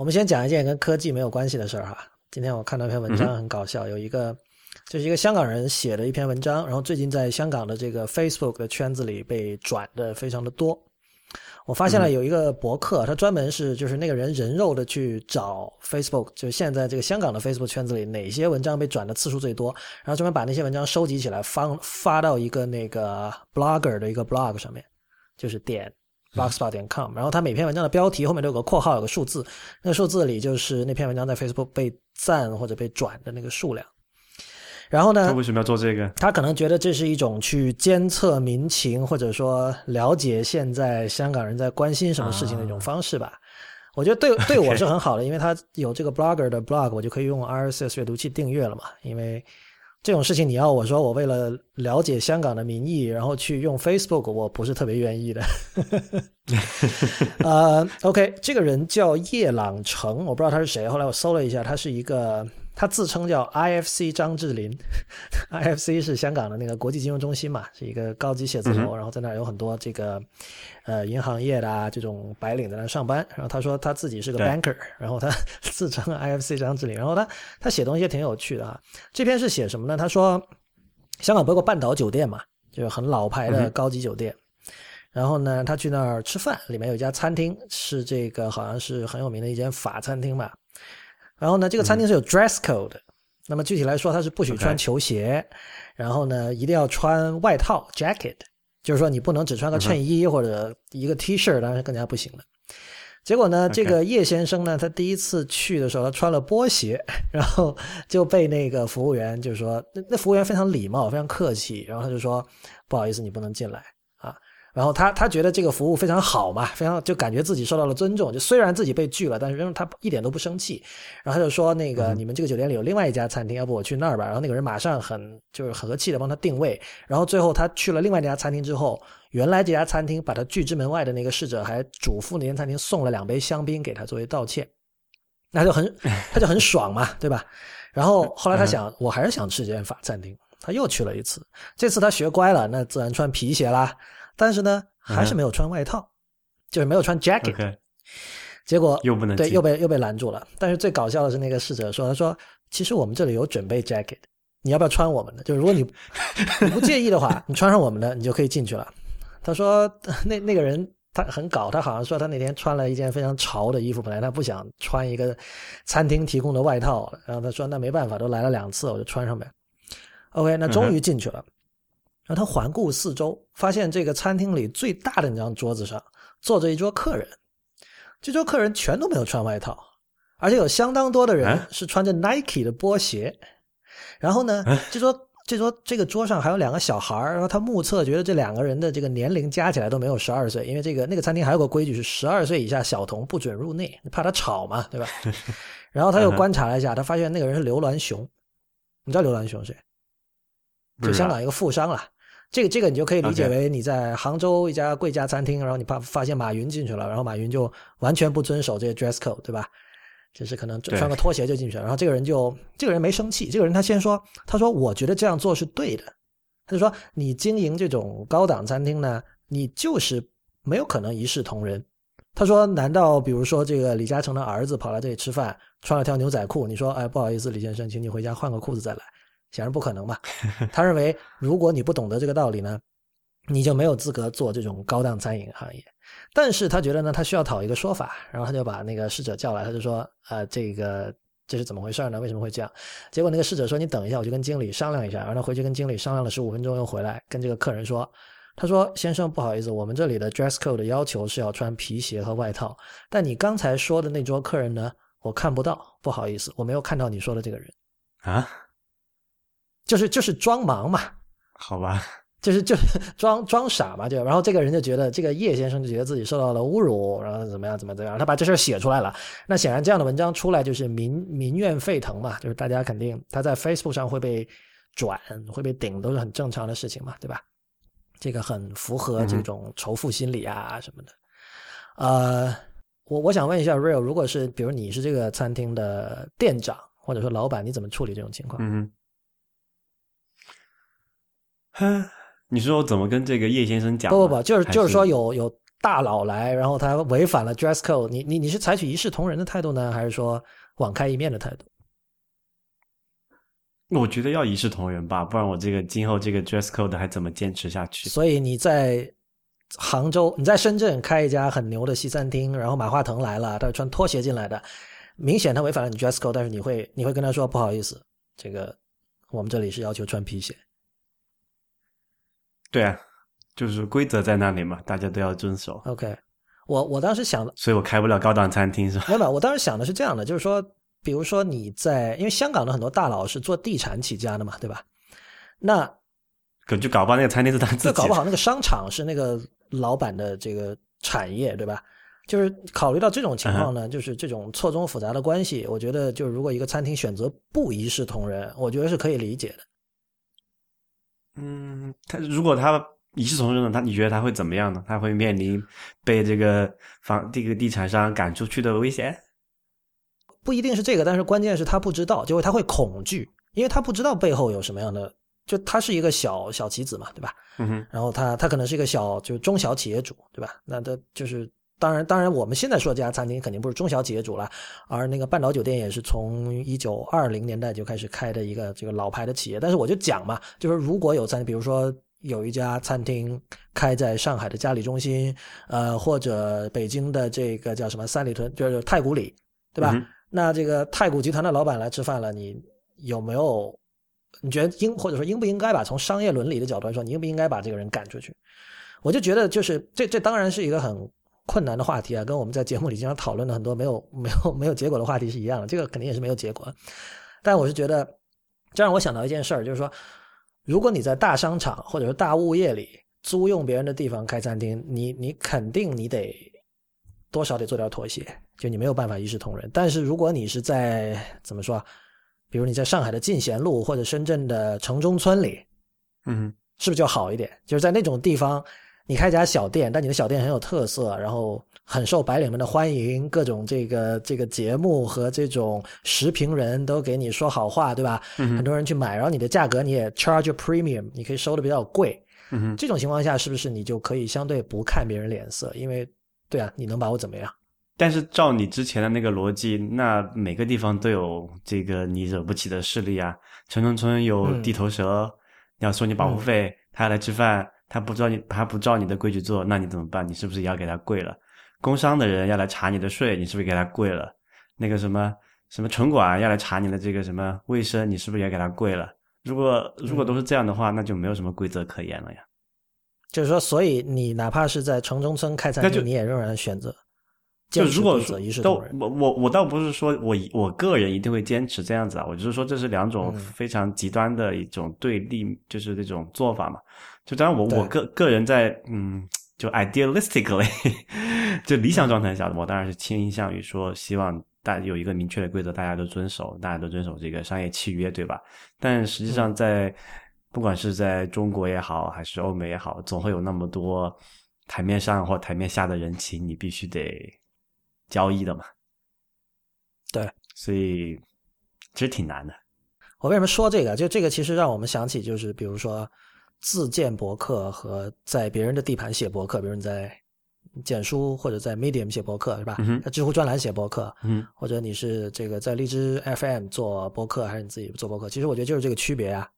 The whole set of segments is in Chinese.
我们先讲一件跟科技没有关系的事儿哈。今天我看到一篇文章很搞笑，有一个就是一个香港人写的一篇文章，然后最近在香港的这个 Facebook 的圈子里被转的非常的多。我发现了有一个博客，他专门是就是那个人人肉的去找 Facebook，就是现在这个香港的 Facebook 圈子里哪些文章被转的次数最多，然后专门把那些文章收集起来发发到一个那个 Blogger 的一个 blog 上面，就是点。Blogspot 点 com，然后它每篇文章的标题后面都有个括号，有个数字，那个数字里就是那篇文章在 Facebook 被赞或者被转的那个数量。然后呢？他为什么要做这个？他可能觉得这是一种去监测民情，或者说了解现在香港人在关心什么事情的一种方式吧。我觉得对 对我是很好的，因为他有这个 blogger 的 blog，我就可以用 RSS 阅读器订阅了嘛，因为。这种事情你要我说，我为了了解香港的民意，然后去用 Facebook，我不是特别愿意的。呃，OK，这个人叫叶朗成，我不知道他是谁。后来我搜了一下，他是一个。他自称叫 IFC 张智霖，IFC 是香港的那个国际金融中心嘛，是一个高级写字楼，然后在那儿有很多这个呃银行业的啊这种白领在那上班。然后他说他自己是个 banker，然后他自称 IFC 张智霖，然后他他写东西也挺有趣的啊。这篇是写什么呢？他说香港包括半岛酒店嘛，就是很老牌的高级酒店。然后呢，他去那儿吃饭，里面有一家餐厅是这个好像是很有名的一间法餐厅吧。然后呢，这个餐厅是有 dress code，的那么具体来说，它是不许穿球鞋，然后呢，一定要穿外套 jacket，就是说你不能只穿个衬衣或者一个 T 恤，当然是更加不行了。结果呢，这个叶先生呢，他第一次去的时候，他穿了波鞋，然后就被那个服务员就说，那那服务员非常礼貌，非常客气，然后他就说，不好意思，你不能进来。然后他他觉得这个服务非常好嘛，非常就感觉自己受到了尊重。就虽然自己被拒了，但是仍他一点都不生气。然后他就说：“那个你们这个酒店里有另外一家餐厅，要不我去那儿吧？”然后那个人马上很就是和气的帮他定位。然后最后他去了另外一家餐厅之后，原来这家餐厅把他拒之门外的那个侍者还嘱咐那间餐厅送了两杯香槟给他作为道歉，那就很他就很爽嘛，对吧？然后后来他想，我还是想吃这间法餐厅，他又去了一次。这次他学乖了，那自然穿皮鞋啦。但是呢，还是没有穿外套，就是没有穿 jacket，结果又不能对，又被又被拦住了。但是最搞笑的是，那个侍者说：“他说其实我们这里有准备 jacket，你要不要穿我们的？就是如果你 你不介意的话，你穿上我们的，你就可以进去了。”他说：“那那个人他很搞，他好像说他那天穿了一件非常潮的衣服，本来他不想穿一个餐厅提供的外套，然后他说那没办法，都来了两次，我就穿上呗。OK，那终于进去了。”然后他环顾四周，发现这个餐厅里最大的那张桌子上坐着一桌客人，这桌客人全都没有穿外套，而且有相当多的人是穿着 Nike 的波鞋。然后呢，这桌这桌这个桌上还有两个小孩然后他目测觉得这两个人的这个年龄加起来都没有十二岁，因为这个那个餐厅还有个规矩是十二岁以下小童不准入内，怕他吵嘛，对吧？然后他又观察了一下，他发现那个人是刘銮雄，你知道刘銮雄谁？就香港一个富商了。这个这个你就可以理解为你在杭州一家贵家餐厅，然后你发发现马云进去了，然后马云就完全不遵守这些 dress code，对吧？就是可能穿个拖鞋就进去了，然后这个人就这个人没生气，这个人他先说，他说我觉得这样做是对的，他就说你经营这种高档餐厅呢，你就是没有可能一视同仁。他说难道比如说这个李嘉诚的儿子跑来这里吃饭，穿了条牛仔裤，你说哎不好意思李先生，请你回家换个裤子再来。显然不可能嘛？他认为，如果你不懂得这个道理呢，你就没有资格做这种高档餐饮行业。但是他觉得呢，他需要讨一个说法，然后他就把那个侍者叫来，他就说：“呃，这个这是怎么回事呢？为什么会这样？”结果那个侍者说：“你等一下，我就跟经理商量一下。”然后他回去跟经理商量了十五分钟，又回来跟这个客人说：“他说，先生，不好意思，我们这里的 dress code 的要求是要穿皮鞋和外套，但你刚才说的那桌客人呢，我看不到，不好意思，我没有看到你说的这个人啊。”就是就是装忙嘛，好吧，就是就是 装装傻嘛，就然后这个人就觉得这个叶先生就觉得自己受到了侮辱，然后怎么样怎么怎么样，他把这事写出来了。那显然这样的文章出来就是民民怨沸腾嘛，就是大家肯定他在 Facebook 上会被转会被顶都是很正常的事情嘛，对吧？这个很符合这种仇富心理啊什么的。呃，我我想问一下 Real，如果是比如你是这个餐厅的店长或者说老板，你怎么处理这种情况？嗯。哼，你说我怎么跟这个叶先生讲？不不不，就是就是说有有大佬来，然后他违反了 dress code，你你你是采取一视同仁的态度呢，还是说网开一面的态度？我觉得要一视同仁吧，不然我这个今后这个 dress code 还怎么坚持下去？所以你在杭州，你在深圳开一家很牛的西餐厅，然后马化腾来了，他是穿拖鞋进来的，明显他违反了你 dress code，但是你会你会跟他说不好意思，这个我们这里是要求穿皮鞋。对啊，就是规则在那里嘛，大家都要遵守。OK，我我当时想的，所以我开不了高档餐厅是吧？没有我当时想的是这样的，就是说，比如说你在，因为香港的很多大佬是做地产起家的嘛，对吧？那可就搞不好那个餐厅是他自己搞不好那个商场是那个老板的这个产业，对吧？就是考虑到这种情况呢，就是这种错综复杂的关系，我觉得就是如果一个餐厅选择不一视同仁，我觉得是可以理解的。嗯，他如果他一视同仁的，他你觉得他会怎么样呢？他会面临被这个房这个地产商赶出去的危险？不一定是这个，但是关键是他不知道，就是他会恐惧，因为他不知道背后有什么样的，就他是一个小小棋子嘛，对吧？嗯哼，然后他他可能是一个小就是中小企业主，对吧？那他就是当然当然我们现在说这家餐厅肯定不是中小企业主了，而那个半岛酒店也是从一九二零年代就开始开的一个这个老牌的企业。但是我就讲嘛，就是如果有餐，比如说有一家餐厅开在上海的嘉里中心，呃，或者北京的这个叫什么三里屯，就是太古里，对吧？嗯那这个太古集团的老板来吃饭了，你有没有？你觉得应或者说应不应该吧？从商业伦理的角度来说，你应不应该把这个人赶出去？我就觉得，就是这这当然是一个很困难的话题啊，跟我们在节目里经常讨论的很多没有 没有没有结果的话题是一样的。这个肯定也是没有结果，但我是觉得，这让我想到一件事儿，就是说，如果你在大商场或者是大物业里租用别人的地方开餐厅，你你肯定你得多少得做点妥协，就你没有办法一视同仁。但是如果你是在怎么说啊，比如你在上海的进贤路或者深圳的城中村里，嗯，是不是就好一点？就是在那种地方，你开家小店，但你的小店很有特色，然后很受白领们的欢迎，各种这个这个节目和这种时评人都给你说好话，对吧？嗯很多人去买，然后你的价格你也 charge premium，你可以收的比较贵。嗯，这种情况下，是不是你就可以相对不看别人脸色？因为，对啊，你能把我怎么样？但是照你之前的那个逻辑，那每个地方都有这个你惹不起的势力啊。城中村有嗯地头蛇，要收你保护费，他要来吃饭，他不照你，他不照你的规矩做，那你怎么办？你是不是也要给他跪了？工商的人要来查你的税，你是不是给他跪了？那个什么什么城管要来查你的这个什么卫生，你是不是也给他跪了？如果如果都是这样的话，那就没有什么规则可言了呀。就是说，所以你哪怕是在城中村开餐厅，你也仍然选择就如果说都。我我我倒不是说我我个人一定会坚持这样子啊，我就是说这是两种嗯非常极端的一种对立，就是这种做法嘛。就当然我我个个人在嗯，就 idealistically 就理想状态下，我当然是倾向于说希望大家有一个明确的规则，大家都遵守，大家都遵守这个商业契约，对吧？但实际上在不管是在中国也好，还是欧美也好，总会有那么多台面上或台面下的人情，你必须得交易的嘛。对，所以其实挺难的。我为什么说这个？就这个其实让我们想起，就是比如说自建博客和在别人的地盘写博客，比如你在简书或者在 Medium 写博客是吧？嗯在知乎专栏写博客，嗯或者你是这个在荔枝 FM 做博客，还是你自己做博客？其实我觉得就是这个区别啊。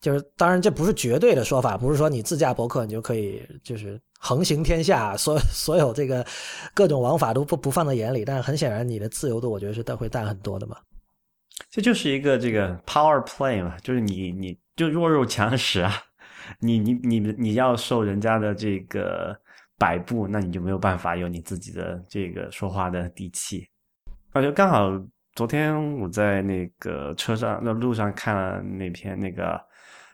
就是当然这不是绝对的说法，不是说你自驾博客你就可以就是横行天下，所 所有这个各种王法都不不放在眼里。但是很显然，你的自由度我觉得是会大很多的嘛。这就是一个这个 power play 嘛，就是你你就弱肉强食啊，你你你你要受人家的这个摆布，那你就没有办法有你自己的这个说话的底气。而且刚好昨天我在那个车上那路上看了那篇那个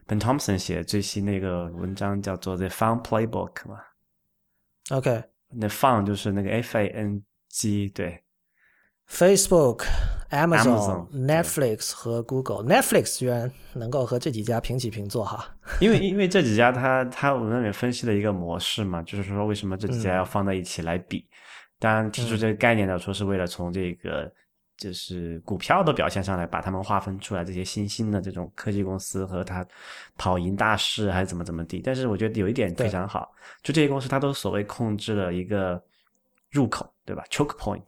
Ben Thompson 写最新那个文章，叫做《The Fun Playbook》嘛，OK，那 Fun 就是那个 F A N G 对。Facebook、Amazon, Amazon、Netflix 和 Google。Netflix 居然能够和这几家平起平坐哈。因为因为这几家他他我们那里分析了一个模式嘛，就是说为什么这几家嗯要放在一起来比。当然提出这个概念呢，说是为了从这个就是股票的表现上来，把他们划分出来，这些新兴的这种科技公司和它跑赢大势还是怎么怎么地。但是我觉得有一点非常好，就这些公司它都所谓控制了一个入口，对吧？choke point，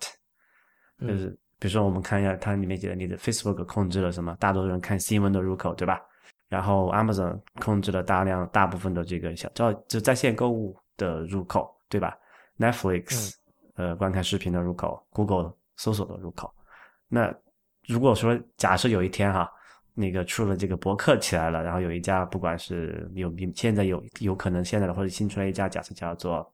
就是比如说我们看一下它里面写的，你的 Facebook 控制了什么？大多数人看新闻的入口，对吧？然后 Amazon 控制了大量大部分的这个小叫就在线购物的入口，对吧？Netflix 呃观看视频的入口，Google 搜索的入口。那如果说假设有一天哈，那个出了这个博客起来了，然后有一家不管是有现在有有可能现在的或者新出来一家，假设叫做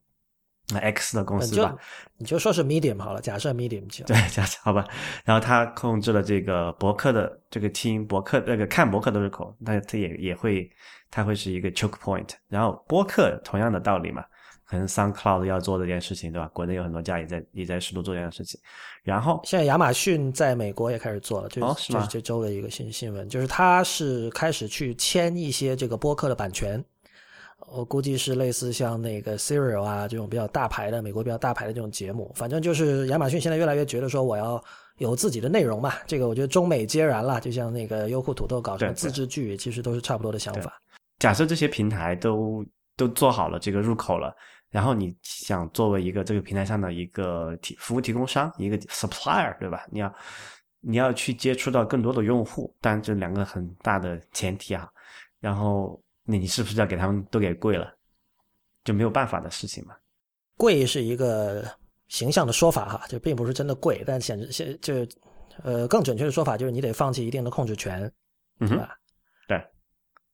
X 的公司吧，你就说是 Medium 好了，假设 Medium 就对，假设好吧，然后他控制了这个博客的这个听博客那个看博客的入口，那他也也会他会是一个 choke point，然后播客同样的道理嘛。可能 SoundCloud 要做这件事情，对吧？国内有很多家也在也在试图做这件事情。然后现在亚马逊在美国也开始做了，就是就是这周的一个新新闻，就是他是开始去签一些这个播客的版权。我估计是类似像那个 Serial 啊这种比较大牌的美国比较大牌的这种节目。反正就是亚马逊现在越来越觉得说我要有自己的内容嘛，这个我觉得中美皆然了。就像那个优酷土豆搞什么自制剧，其实都是差不多的想法。假设这些平台都都做好了这个入口了。然后你想作为一个这个平台上的一个提服务提供商，一个 supplier，对吧？你要你要去接触到更多的用户，但这两个很大的前提啊。然后那你是不是要给他们都给跪了？就没有办法的事情嘛。跪是一个形象的说法哈，就并不是真的跪，但显示现就呃更准确的说法就是你得放弃一定的控制权，对吧？对，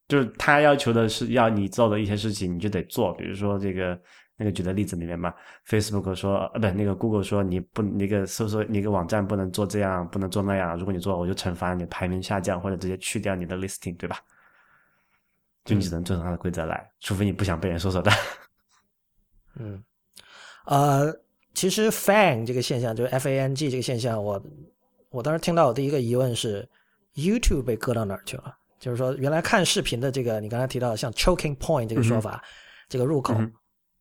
就是他要求的是要你做的一些事情，你就得做，比如说这个。那个举的例子里面嘛，Facebook 说，呃，不，那个 Google 说，你不，那个搜索，那个网站不能做这样，不能做那样。如果你做，我就惩罚你，排名下降，或者直接去掉你的 listing，对吧？就你只能遵守它的规则来，除非你不想被人搜索到。嗯，呃，其实 Fang 这个现象，就是 F A N G 这个现象，我我当时听到我第一个疑问是，YouTube 被搁到哪儿去了？就是说，原来看视频的这个，你刚才提到像 choking point 这个说法，这个入口。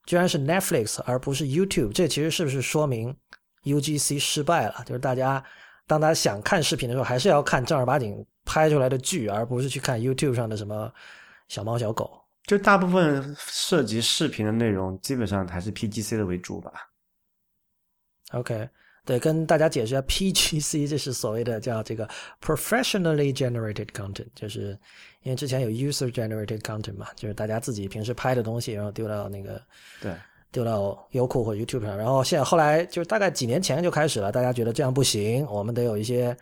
居然是 Netflix 而不是 YouTube，这其实是不是说明 UGC 失败了？就是大家当大家想看视频的时候，还是要看正儿八经拍出来的剧，而不是去看 YouTube 上的什么小猫小狗。就大部分涉及视频的内容，基本上还是 PGC 的为主吧。OK。对，跟大家解释一下，PGC 这是所谓的叫这个 professionally generated content，就是因为之前有 user generated content 嘛，就是大家自己平时拍的东西，然后丢到那个对，丢到优酷或 YouTube 上，然后现在后来就是大概几年前就开始了，大家觉得这样不行，我们得有一些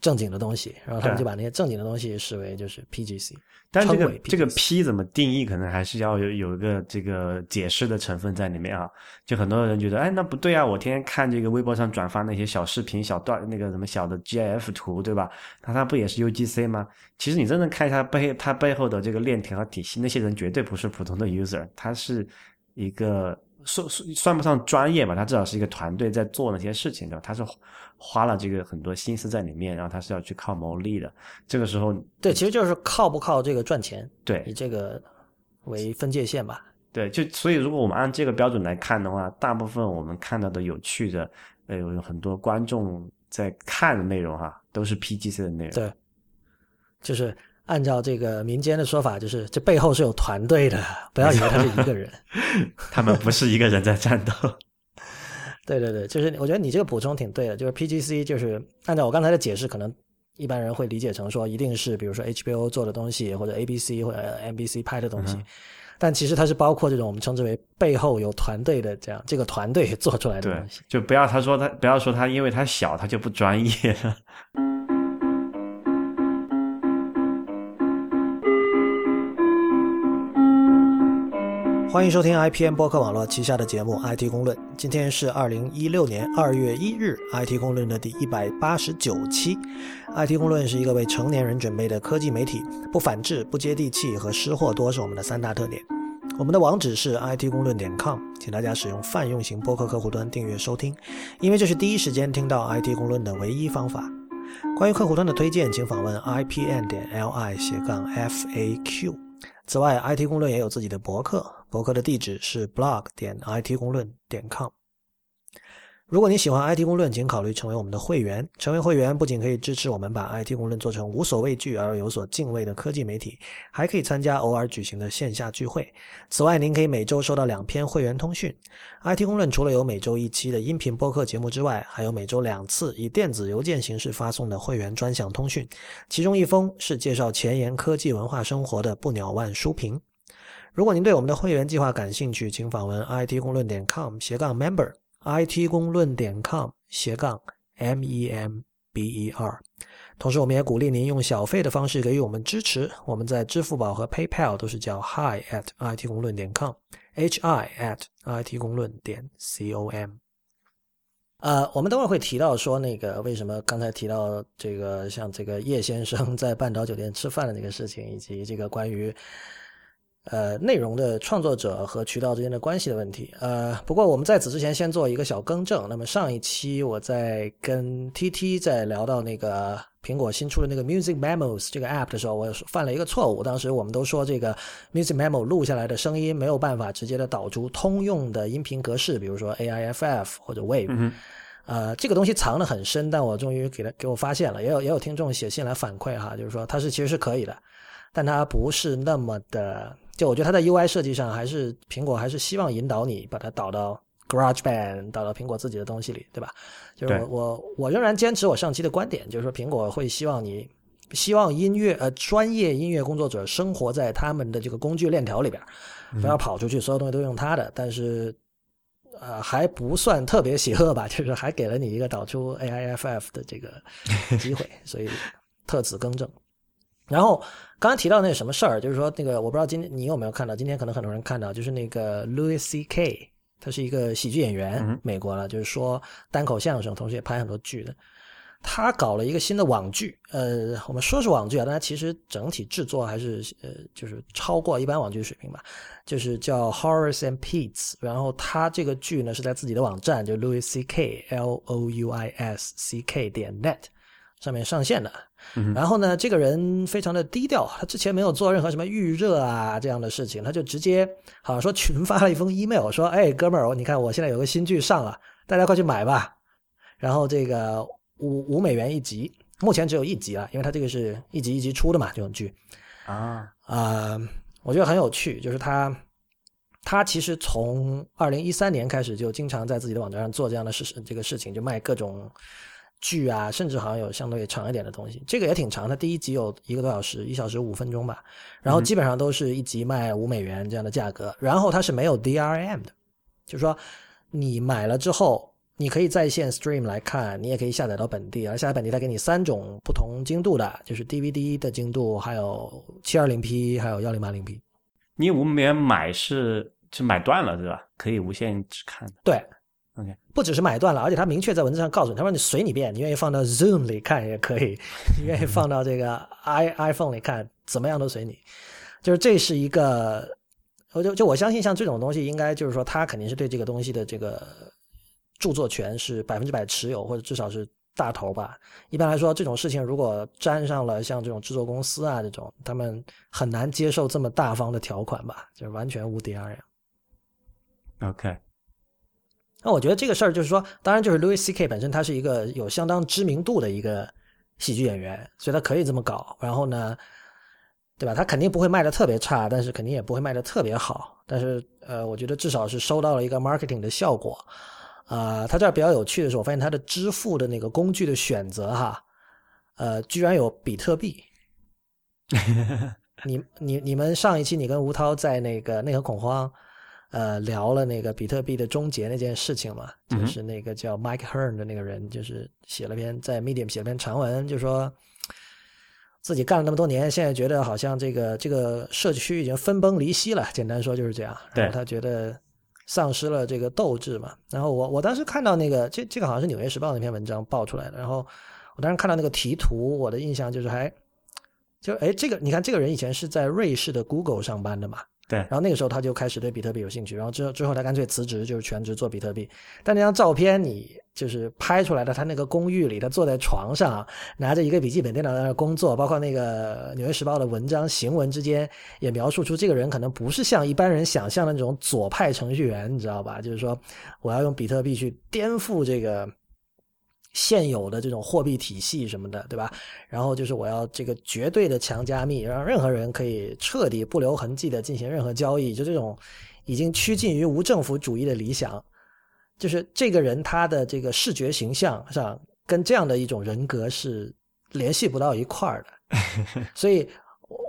正经的东西，然后他们就把那些正经的东西视为就是 PGC。但这个这个 P 怎么定义，可能还是要有有一个这个解释的成分在里面啊。就很多人觉得，哎，那不对啊，我天天看这个微博上转发那些小视频、小段那个什么小的 GIF 图，对吧？那它不也是 UGC 吗？其实你真正看一下背它背后的这个链条和体系，那些人绝对不是普通的 user，他是一个。算算算不上专业吧，他至少是一个团队在做那些事情的，他是花了这个很多心思在里面，然后他是要去靠牟利的。这个时候，对，其实就是靠不靠这个赚钱，对，以这个为分界线吧。对，就所以如果我们按这个标准来看的话，大部分我们看到的有趣的，呃，有很多观众在看的内容哈，都是 PGC 的内容。对，就是。按照这个民间的说法，就是这背后是有团队的，不要以为他是一个人，他们不是一个人在战斗。对对对，就是我觉得你这个补充挺对的，就是 PGC 就是按照我刚才的解释，可能一般人会理解成说一定是比如说 HBO 做的东西，或者 ABC 或者 NBC 拍的东西，但其实它是包括这种我们称之为背后有团队的这样这个团队 做出来的东西。就不要他说他不要说他因为他小他就不专业。欢迎收听 IPN 播客网络旗下的节目《IT 公论》。今天是二零一六年二月一日，《IT 公论》的第一百八十九期。《IT 公论》是一个为成年人准备的科技媒体，不反制、不接地气和失货多是我们的三大特点。我们的网址是 IT 公论点 com，请大家使用泛用型播客客户端订阅收听，因为这是第一时间听到 IT 公论的唯一方法。关于客户端的推荐，请访问 IPN 点 LI 斜杠 FAQ。此外，IT 公论也有自己的博客。博客的地址是 blog 点 it 公论点 com。如果你喜欢 IT 公论，请考虑成为我们的会员。成为会员不仅可以支持我们把 IT 公论做成无所畏惧而有所敬畏的科技媒体，还可以参加偶尔举行的线下聚会。此外，您可以每周收到两篇会员通讯。IT 公论除了有每周一期的音频播客节目之外，还有每周两次以电子邮件形式发送的会员专享通讯，其中一封是介绍前沿科技文化生活的不鸟万书评。如果您对我们的会员计划感兴趣，请访问 IT 公论点 com 斜杠 member。it 公论点 com 斜杠 m e m b e r，同时我们也鼓励您用小费的方式给予我们支持。我们在支付宝和 PayPal 都是叫 hi at it 公论点 com，h i at it 公论点 c o m。呃，我们等会儿会提到说那个为什么刚才提到这个像这个叶先生在半岛酒店吃饭的那个事情，以及这个关于。呃，内容的创作者和渠道之间的关系的问题。呃，不过我们在此之前先做一个小更正。那么上一期我在跟 TT 在聊到那个苹果新出的那个 Music Memos 这个 App 的时候，我犯了一个错误。当时我们都说这个 Music Memo 录下来的声音没有办法直接的导出通用的音频格式，比如说 AIFF 或者 Wave。呃，这个东西藏得很深，但我终于给他给我发现了。也有也有听众写信来反馈哈，就是说它是其实是可以的，但它不是那么的。就我觉得它在 UI 设计上，还是苹果还是希望引导你把它导到 GarageBand，导到苹果自己的东西里，对吧？就是我我我仍然坚持我上期的观点，就是说苹果会希望你希望音乐呃专业音乐工作者生活在他们的这个工具链条里边，不要跑出去，所有东西都用它的。但是呃还不算特别邪恶吧，就是还给了你一个导出 AIFF 的这个机会，所以特此更正。然后刚刚提到那个什么事儿，就是说那个我不知道今天你有没有看到，今天可能很多人看到，就是那个 Louis C.K. 他是一个喜剧演员，美国了，就是说单口相声，同时也拍很多剧的。他搞了一个新的网剧，呃，我们说是网剧啊，但它其实整体制作还是呃，就是超过一般网剧水平吧，就是叫 Horace and Pete's。然后他这个剧呢是在自己的网站，就 Louis C.K. L O U I S C K 点 net 上面上线的。然后呢，这个人非常的低调，他之前没有做任何什么预热啊这样的事情，他就直接好像说群发了一封 email，说：“哎，哥们儿，你看我现在有个新剧上了，大家快去买吧。”然后这个五五美元一集，目前只有一集了，因为他这个是一集一集出的嘛，这种剧啊啊，我觉得很有趣，就是他他其实从二零一三年开始就经常在自己的网站上做这样的事这个事情，就卖各种。剧啊，甚至好像有相对长一点的东西，这个也挺长。它第一集有一个多小时，一小时五分钟吧。然后基本上都是一集卖五美元这样的价格。然后它是没有 DRM 的，就是说你买了之后，你可以在线 stream 来看，你也可以下载到本地。而下载本地，它给你三种不同精度的，就是 DVD 的精度，还有 720P，还有 1080P。你五美元买是就买断了对吧？可以无限制看。对。OK，不只是买断了，而且他明确在文字上告诉你，他说你随你便，你愿意放到 Zoom 里看也可以，你愿意放到这个 i iPhone 里看，怎么样都随你。就是这是一个，我就就我相信，像这种东西，应该就是说他肯定是对这个东西的这个著作权是百分之百持有，或者至少是大头吧。一般来说，这种事情如果沾上了像这种制作公司啊这种，他们很难接受这么大方的条款吧，就是完全无敌二人。OK。那我觉得这个事儿就是说，当然就是 Louis C.K. 本身他是一个有相当知名度的一个喜剧演员，所以他可以这么搞。然后呢，对吧？他肯定不会卖的特别差，但是肯定也不会卖的特别好。但是呃，我觉得至少是收到了一个 marketing 的效果。啊，他这儿比较有趣的是，我发现他的支付的那个工具的选择哈，呃，居然有比特币。你你你们上一期你跟吴涛在那个内核恐慌。呃，聊了那个比特币的终结那件事情嘛，就是那个叫 Mike Hearn 的那个人，就是写了篇在 Medium 写了篇长文，就说自己干了那么多年，现在觉得好像这个这个社区已经分崩离析了，简单说就是这样。然后他觉得丧失了这个斗志嘛。然后我我当时看到那个这这个好像是《纽约时报》那篇文章爆出来的，然后我当时看到那个题图，我的印象就是还就哎这个你看这个人以前是在瑞士的 Google 上班的嘛。对然后那个时候他就开始对比特币有兴趣，然后之后之后他干脆辞职，就是全职做比特币。但那张照片你就是拍出来的，他那个公寓里，他坐在床上，拿着一个笔记本电脑在那工作，包括那个《纽约时报》的文章行文之间也描述出这个人可能不是像一般人想象的那种左派程序员，你知道吧？就是说我要用比特币去颠覆这个。现有的这种货币体系什么的，对吧？然后就是我要这个绝对的强加密，让任何人可以彻底不留痕迹的进行任何交易，就这种已经趋近于无政府主义的理想，就是这个人他的这个视觉形象上跟这样的一种人格是联系不到一块儿的，所以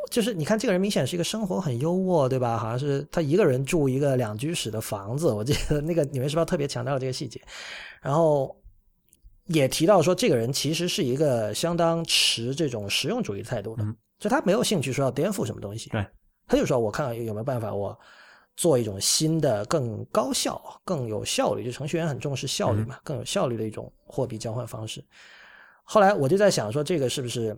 就是你看这个人明显是一个生活很优渥，对吧？好像是他一个人住一个两居室的房子，我记得那个《纽约时报》特别强调了这个细节，然后。也提到说，这个人其实是一个相当持这种实用主义态度的，就他没有兴趣说要颠覆什么东西，对，他就说我看看有没有办法，我做一种新的、更高效、更有效率，就程序员很重视效率嘛，更有效率的一种货币交换方式。后来我就在想说，这个是不是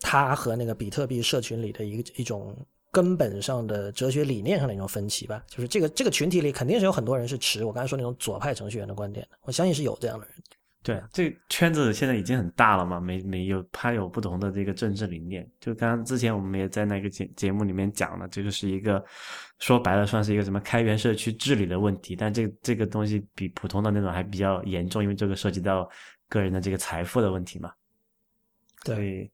他和那个比特币社群里的一个一种。根本上的哲学理念上的一种分歧吧，就是这个这个群体里肯定是有很多人是持我刚才说那种左派程序员的观点的，我相信是有这样的人。对，这圈子现在已经很大了嘛，每每有他有不同的这个政治理念。就刚刚之前我们也在那个节节目里面讲了，这个是一个说白了算是一个什么开源社区治理的问题，但这这个东西比普通的那种还比较严重，因为这个涉及到个人的这个财富的问题嘛。对。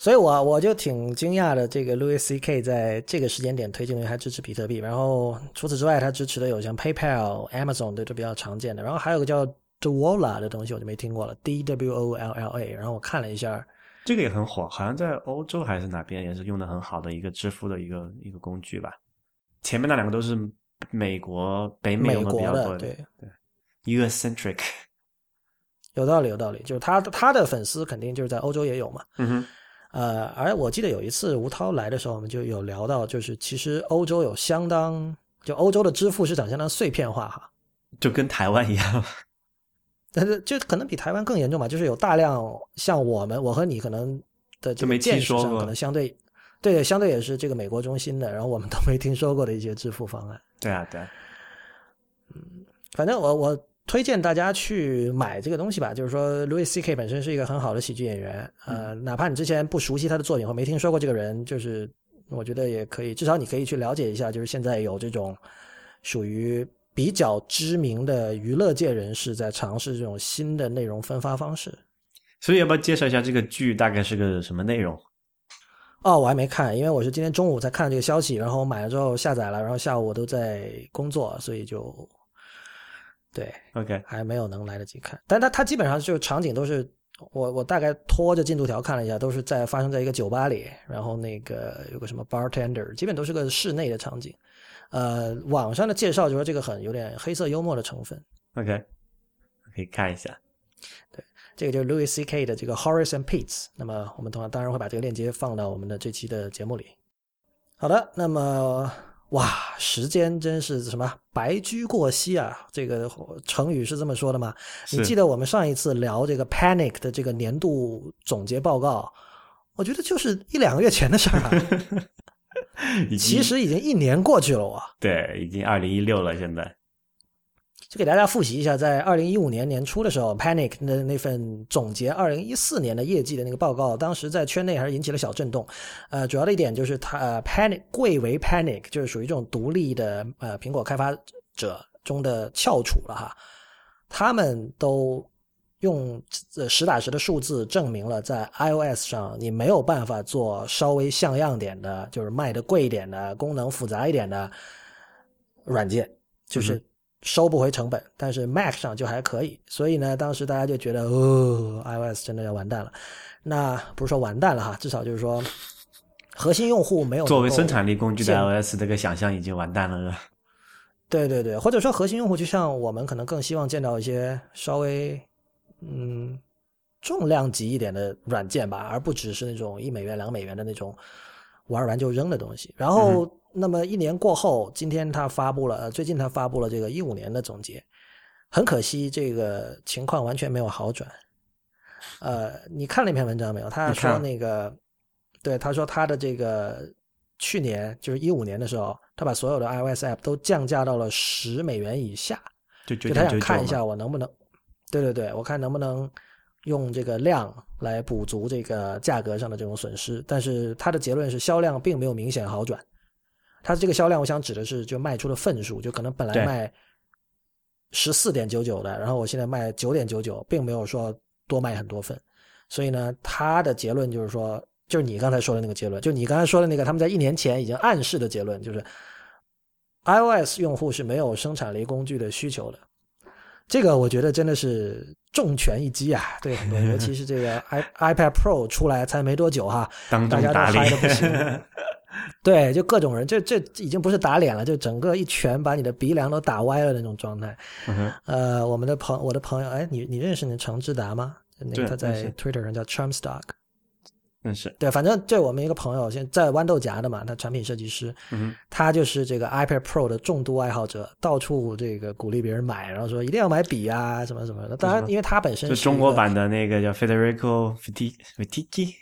所以，我我就挺惊讶的，这个 Louis C.K. 在这个时间点推进了还支持比特币。然后除此之外，他支持的有像 PayPal、Amazon 这都比较常见的。然后还有个叫 Dwolla 的东西，我就没听过了，D-W-O-L-L-A。然后我看了一下，这个也很火，好像在欧洲还是哪边也是用的很好的一个支付的一个一个工具吧。前面那两个都是美国、北美用的比较多的，对对，US-centric。有道理，有道理，就是他他的粉丝肯定就是在欧洲也有嘛。嗯哼。呃，而我记得有一次吴涛来的时候，我们就有聊到，就是其实欧洲有相当，就欧洲的支付市场相当碎片化哈，就跟台湾一样，但是就可能比台湾更严重吧，就是有大量像我们，我和你可能的这个见识上可能相对，对，相对也是这个美国中心的，然后我们都没听说过的一些支付方案。对啊，对，嗯，反正我我。推荐大家去买这个东西吧，就是说，Louis C.K. 本身是一个很好的喜剧演员，呃，哪怕你之前不熟悉他的作品或没听说过这个人，就是我觉得也可以，至少你可以去了解一下，就是现在有这种属于比较知名的娱乐界人士在尝试这种新的内容分发方式。所以要不要介绍一下这个剧大概是个什么内容？哦，我还没看，因为我是今天中午才看这个消息，然后我买了之后下载了，然后下午我都在工作，所以就。对，OK，还没有能来得及看，但他他基本上就场景都是我我大概拖着进度条看了一下，都是在发生在一个酒吧里，然后那个有个什么 bartender，基本都是个室内的场景。呃，网上的介绍就说这个很有点黑色幽默的成分。OK，可以看一下。对，这个就是 Louis C.K. 的这个 Horace and Pete。那么我们同样当然会把这个链接放到我们的这期的节目里。好的，那么。哇，时间真是什么白驹过隙啊！这个成语是这么说的吗？你记得我们上一次聊这个 Panic 的这个年度总结报告，我觉得就是一两个月前的事儿啊。其实已经一年过去了我。对，已经二零一六了，现在。就给大家复习一下，在二零一五年年初的时候，Panic 的那份总结二零一四年的业绩的那个报告，当时在圈内还是引起了小震动。呃，主要的一点就是它 Panic 贵为 Panic，就是属于这种独立的呃苹果开发者中的翘楚了哈。他们都用实打实的数字证明了，在 iOS 上你没有办法做稍微像样点的，就是卖的贵一点的、功能复杂一点的软件，就是。收不回成本，但是 Mac 上就还可以，所以呢，当时大家就觉得哦，iOS 真的要完蛋了。那不是说完蛋了哈，至少就是说，核心用户没有作为生产力工具的 iOS 这个想象已经完蛋了。对对对，或者说核心用户就像我们可能更希望见到一些稍微嗯重量级一点的软件吧，而不只是那种一美元两美元的那种玩完就扔的东西。然后。那么一年过后，今天他发布了，最近他发布了这个一五年的总结。很可惜，这个情况完全没有好转。呃，你看那篇文章没有？他说那个，对，他说他的这个去年就是一五年的时候，他把所有的 iOS app 都降价到了十美元以下，就就就他想看一下我能不能，对对对，我看能不能用这个量来补足这个价格上的这种损失。但是他的结论是销量并没有明显好转。他这个销量，我想指的是就卖出的份数，就可能本来卖十四点九九的，然后我现在卖九点九九，并没有说多卖很多份。所以呢，他的结论就是说，就是你刚才说的那个结论，就你刚才说的那个，他们在一年前已经暗示的结论，就是 iOS 用户是没有生产力工具的需求的。这个我觉得真的是重拳一击啊！对很多，尤其是这个 i iPad Pro 出来才没多久哈，大家都嗨的不行。对，就各种人，这这已经不是打脸了，就整个一拳把你的鼻梁都打歪了那种状态。呃，我们的朋我的朋友，哎，你你认识那程志达吗？那个他在 Twitter 上叫 Charmstock，认识。对，反正这我们一个朋友，现在豌豆荚的嘛，他产品设计师，嗯，他就是这个 iPad Pro 的重度爱好者，到处这个鼓励别人买，然后说一定要买笔啊，什么什么的。当然，因为他本身是中国版的那个叫 Federico Fitigi。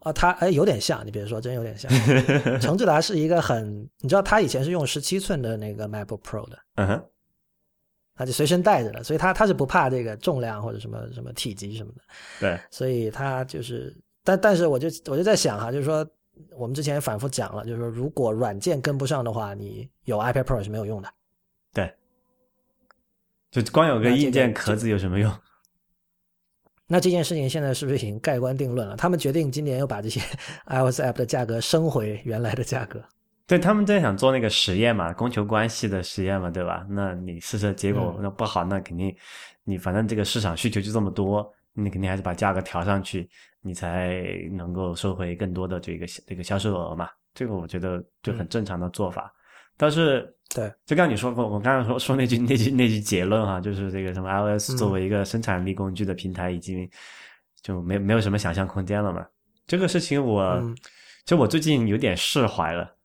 啊，他哎，有点像，你别说，真有点像。程志达是一个很，你知道，他以前是用十七寸的那个 MacBook Pro 的，嗯哼。他就随身带着的，所以他他是不怕这个重量或者什么什么体积什么的。对，所以他就是，但但是我就我就在想哈，就是说我们之前反复讲了，就是说如果软件跟不上的话，你有 iPad Pro 是没有用的。对，就光有个硬件壳子有什么用？那这件事情现在是不是已经盖棺定论了？他们决定今年又把这些 iOS App 的价格升回原来的价格。对他们在想做那个实验嘛，供求关系的实验嘛，对吧？那你试试结果那不好，那肯定你反正这个市场需求就这么多，你肯定还是把价格调上去，你才能够收回更多的这个这个销售额嘛。这个我觉得就很正常的做法。但是对，就刚你说过，我刚刚说说那句那句那句结论哈，就是这个什么 iOS 作为一个生产力工具的平台，已经就没没有什么想象空间了嘛。这个事情我就我最近有点释怀了。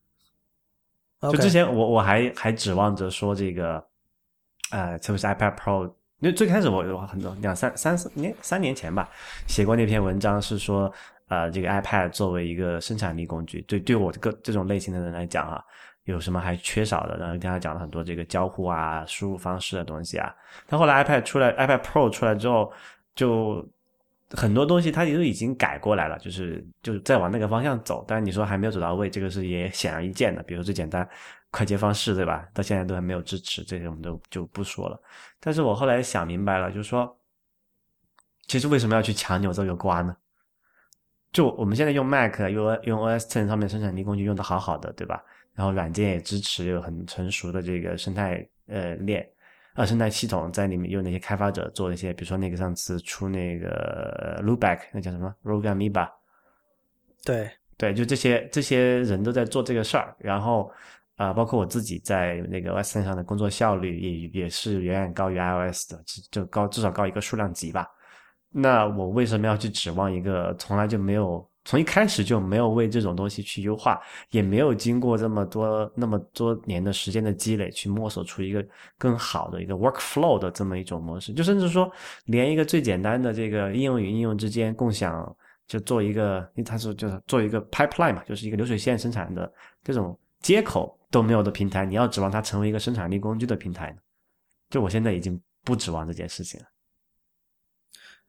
就之前我我还还指望着说这个，呃，特别是 iPad Pro，因为最开始我我很多两三三四年三年前吧，写过那篇文章是说，呃，这个 iPad 作为一个生产力工具，对对我这个这种类型的人来讲啊，有什么还缺少的？然后跟他讲了很多这个交互啊、输入方式的东西啊。但后来 iPad 出来，iPad Pro 出来之后，就。很多东西它都已经改过来了，就是就是在往那个方向走，但是你说还没有走到位，这个是也显而易见的。比如最简单快捷方式，对吧？到现在都还没有支持，这些我们都就不说了。但是我后来想明白了，就是说，其实为什么要去强扭这个瓜呢？就我们现在用 Mac 用用 OS Ten 上面生产力工具用的好好的，对吧？然后软件也支持，有很成熟的这个生态呃链。呃，生态系统在里面有那些开发者做一些，比如说那个上次出那个 Loopback，那叫什么 Rogue Amoeba？对对，就这些这些人都在做这个事儿，然后啊，包括我自己在那个 OS 上的工作效率也也是远远高于 iOS 的，就高至少高一个数量级吧。那我为什么要去指望一个从来就没有？从一开始就没有为这种东西去优化，也没有经过这么多那么多年的时间的积累去摸索出一个更好的一个 workflow 的这么一种模式，就甚至说连一个最简单的这个应用与应用之间共享，就做一个，因为他说就是做一个 pipeline 嘛，就是一个流水线生产的这种接口都没有的平台，你要指望它成为一个生产力工具的平台呢？就我现在已经不指望这件事情了。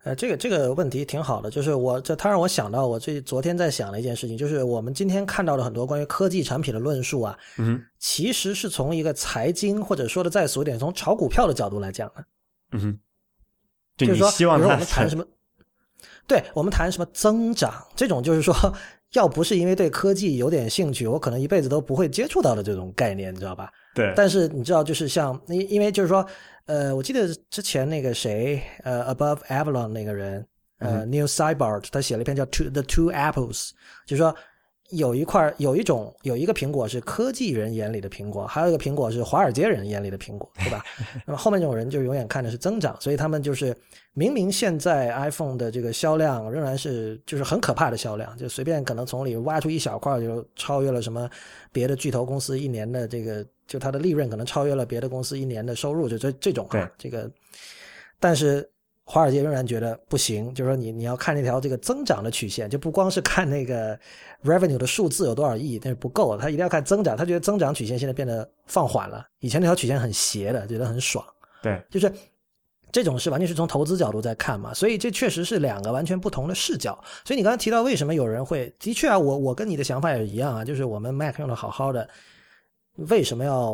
呃，这个这个问题挺好的，就是我这他让我想到我最昨天在想的一件事情，就是我们今天看到的很多关于科技产品的论述啊，嗯，其实是从一个财经或者说的再俗一点，从炒股票的角度来讲的，嗯哼，就是说，比如我们谈什么，对我们谈什么增长，这种就是说，要不是因为对科技有点兴趣，我可能一辈子都不会接触到的这种概念，你知道吧？对。但是你知道，就是像因因为就是说。呃，我记得之前那个谁，呃，Above Avalon 那个人，呃，Neil Cybart，他写了一篇叫《Two the Two Apples》，就是说有一块有一种有一个苹果是科技人眼里的苹果，还有一个苹果是华尔街人眼里的苹果，对吧？那么后面这种人就永远看的是增长，所以他们就是明明现在 iPhone 的这个销量仍然是就是很可怕的销量，就随便可能从里挖出一小块就超越了什么别的巨头公司一年的这个。就它的利润可能超越了别的公司一年的收入，就这这种啊，这个，但是华尔街仍然觉得不行，就是说你你要看那条这个增长的曲线，就不光是看那个 revenue 的数字有多少亿，那是不够，他一定要看增长。他觉得增长曲线现在变得放缓了，以前那条曲线很斜的，觉得很爽。对，就是这种是完全是从投资角度在看嘛，所以这确实是两个完全不同的视角。所以你刚才提到为什么有人会，的确啊，我我跟你的想法也一样啊，就是我们 Mac 用的好好的，为什么要？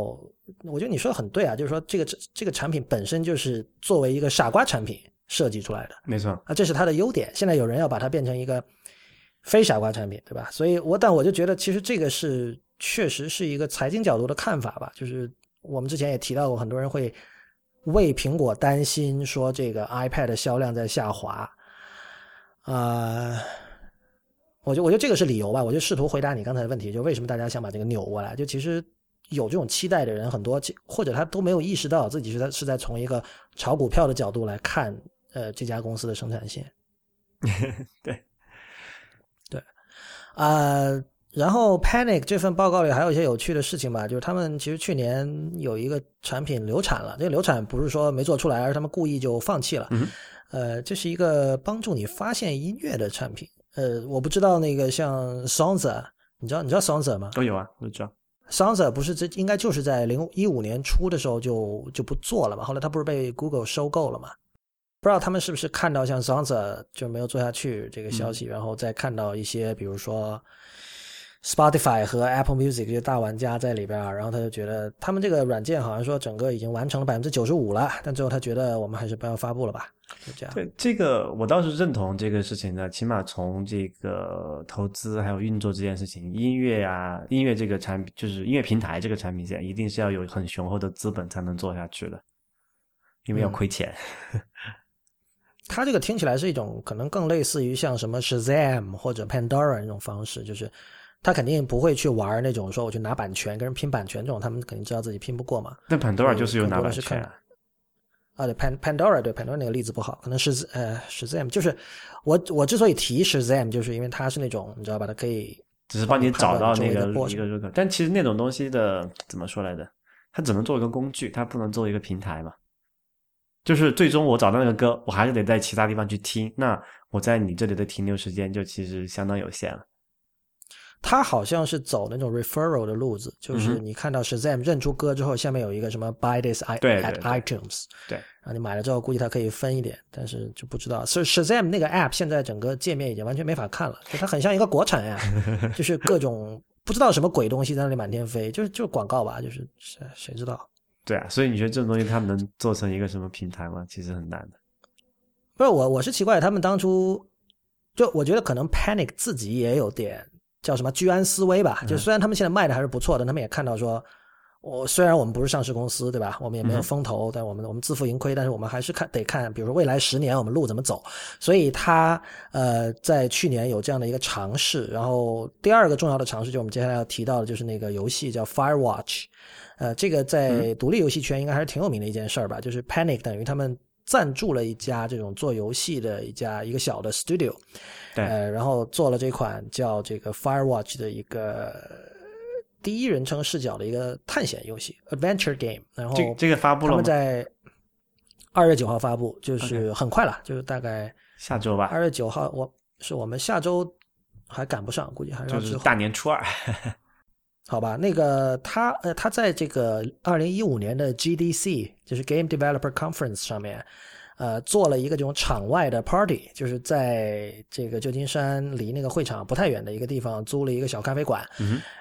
我觉得你说的很对啊，就是说这个这个产品本身就是作为一个傻瓜产品。设计出来的，没错啊，这是它的优点。现在有人要把它变成一个非傻瓜产品，对吧？所以，我但我就觉得，其实这个是确实是一个财经角度的看法吧。就是我们之前也提到过，很多人会为苹果担心，说这个 iPad 销量在下滑。啊，我觉我觉得这个是理由吧。我就试图回答你刚才的问题，就为什么大家想把这个扭过来？就其实有这种期待的人很多，或者他都没有意识到自己是在是在从一个炒股票的角度来看。呃，这家公司的生产线，对，对，啊，然后 Panic 这份报告里还有一些有趣的事情吧，就是他们其实去年有一个产品流产了，这个流产不是说没做出来，而是他们故意就放弃了。呃，这是一个帮助你发现音乐的产品。呃，我不知道那个像 Songs，你知道你知道 Songs 吗？都有啊，我知道。Songs 不是这应该就是在零一五年初的时候就就不做了嘛，后来他不是被 Google 收购了嘛？不知道他们是不是看到像 Sansa 就没有做下去这个消息，然后再看到一些比如说 Spotify 和 Apple Music 这些大玩家在里边，然后他就觉得他们这个软件好像说整个已经完成了百分之九十五了，但最后他觉得我们还是不要发布了吧，就这样。对这个我倒是认同这个事情的，起码从这个投资还有运作这件事情，音乐啊，音乐这个产品就是音乐平台这个产品线，一定是要有很雄厚的资本才能做下去的，因为要亏钱。它这个听起来是一种可能更类似于像什么 Shazam 或者 Pandora 那种方式，就是他肯定不会去玩那种说我去拿版权跟人拼版权这种，他们肯定知道自己拼不过嘛。那 Pandora 就是有拿版权啊？对，Pan Pandora 对 Pandora 那个例子不好，可能是呃 Shazam，就是我我之所以提 Shazam，就是因为它是那种你知道吧，它可以只是帮你找到那个一个入口，但其实那种东西的怎么说来着？它只能做一个工具，它不能做一个平台嘛。就是最终我找到那个歌，我还是得在其他地方去听。那我在你这里的停留时间就其实相当有限了。他好像是走那种 referral 的路子，就是你看到 Shazam 认出歌之后，下面有一个什么 buy this i at iTunes，对，然后你买了之后，估计他可以分一点，但是就不知道。所以 Shazam 那个 app 现在整个界面已经完全没法看了，就它很像一个国产呀，就是各种不知道什么鬼东西在那里满天飞，就是就是广告吧，就是谁谁知道。对啊，所以你觉得这种东西他们能做成一个什么平台吗？其实很难的。不是我，我是奇怪他们当初就我觉得可能 Panic 自己也有点叫什么居安思危吧。就虽然他们现在卖的还是不错的，他们也看到说，我虽然我们不是上市公司，对吧？我们也没有风投，但我们我们自负盈亏，但是我们还是看得看，比如说未来十年我们路怎么走。所以他呃在去年有这样的一个尝试。然后第二个重要的尝试，就我们接下来要提到的就是那个游戏叫 Firewatch。呃，这个在独立游戏圈应该还是挺有名的一件事儿吧？就是 Panic 等于他们赞助了一家这种做游戏的一家一个小的 studio，对，呃，然后做了这款叫这个 Firewatch 的一个第一人称视角的一个探险游戏 adventure game。然后这个发布了他们在二月九号发布，就是很快了，就是大概下周吧。二月九号，我是我们下周还赶不上，估计还是就是大年初二。好吧，那个他呃，他在这个二零一五年的 GDC，就是 Game Developer Conference 上面，呃，做了一个这种场外的 party，就是在这个旧金山离那个会场不太远的一个地方租了一个小咖啡馆，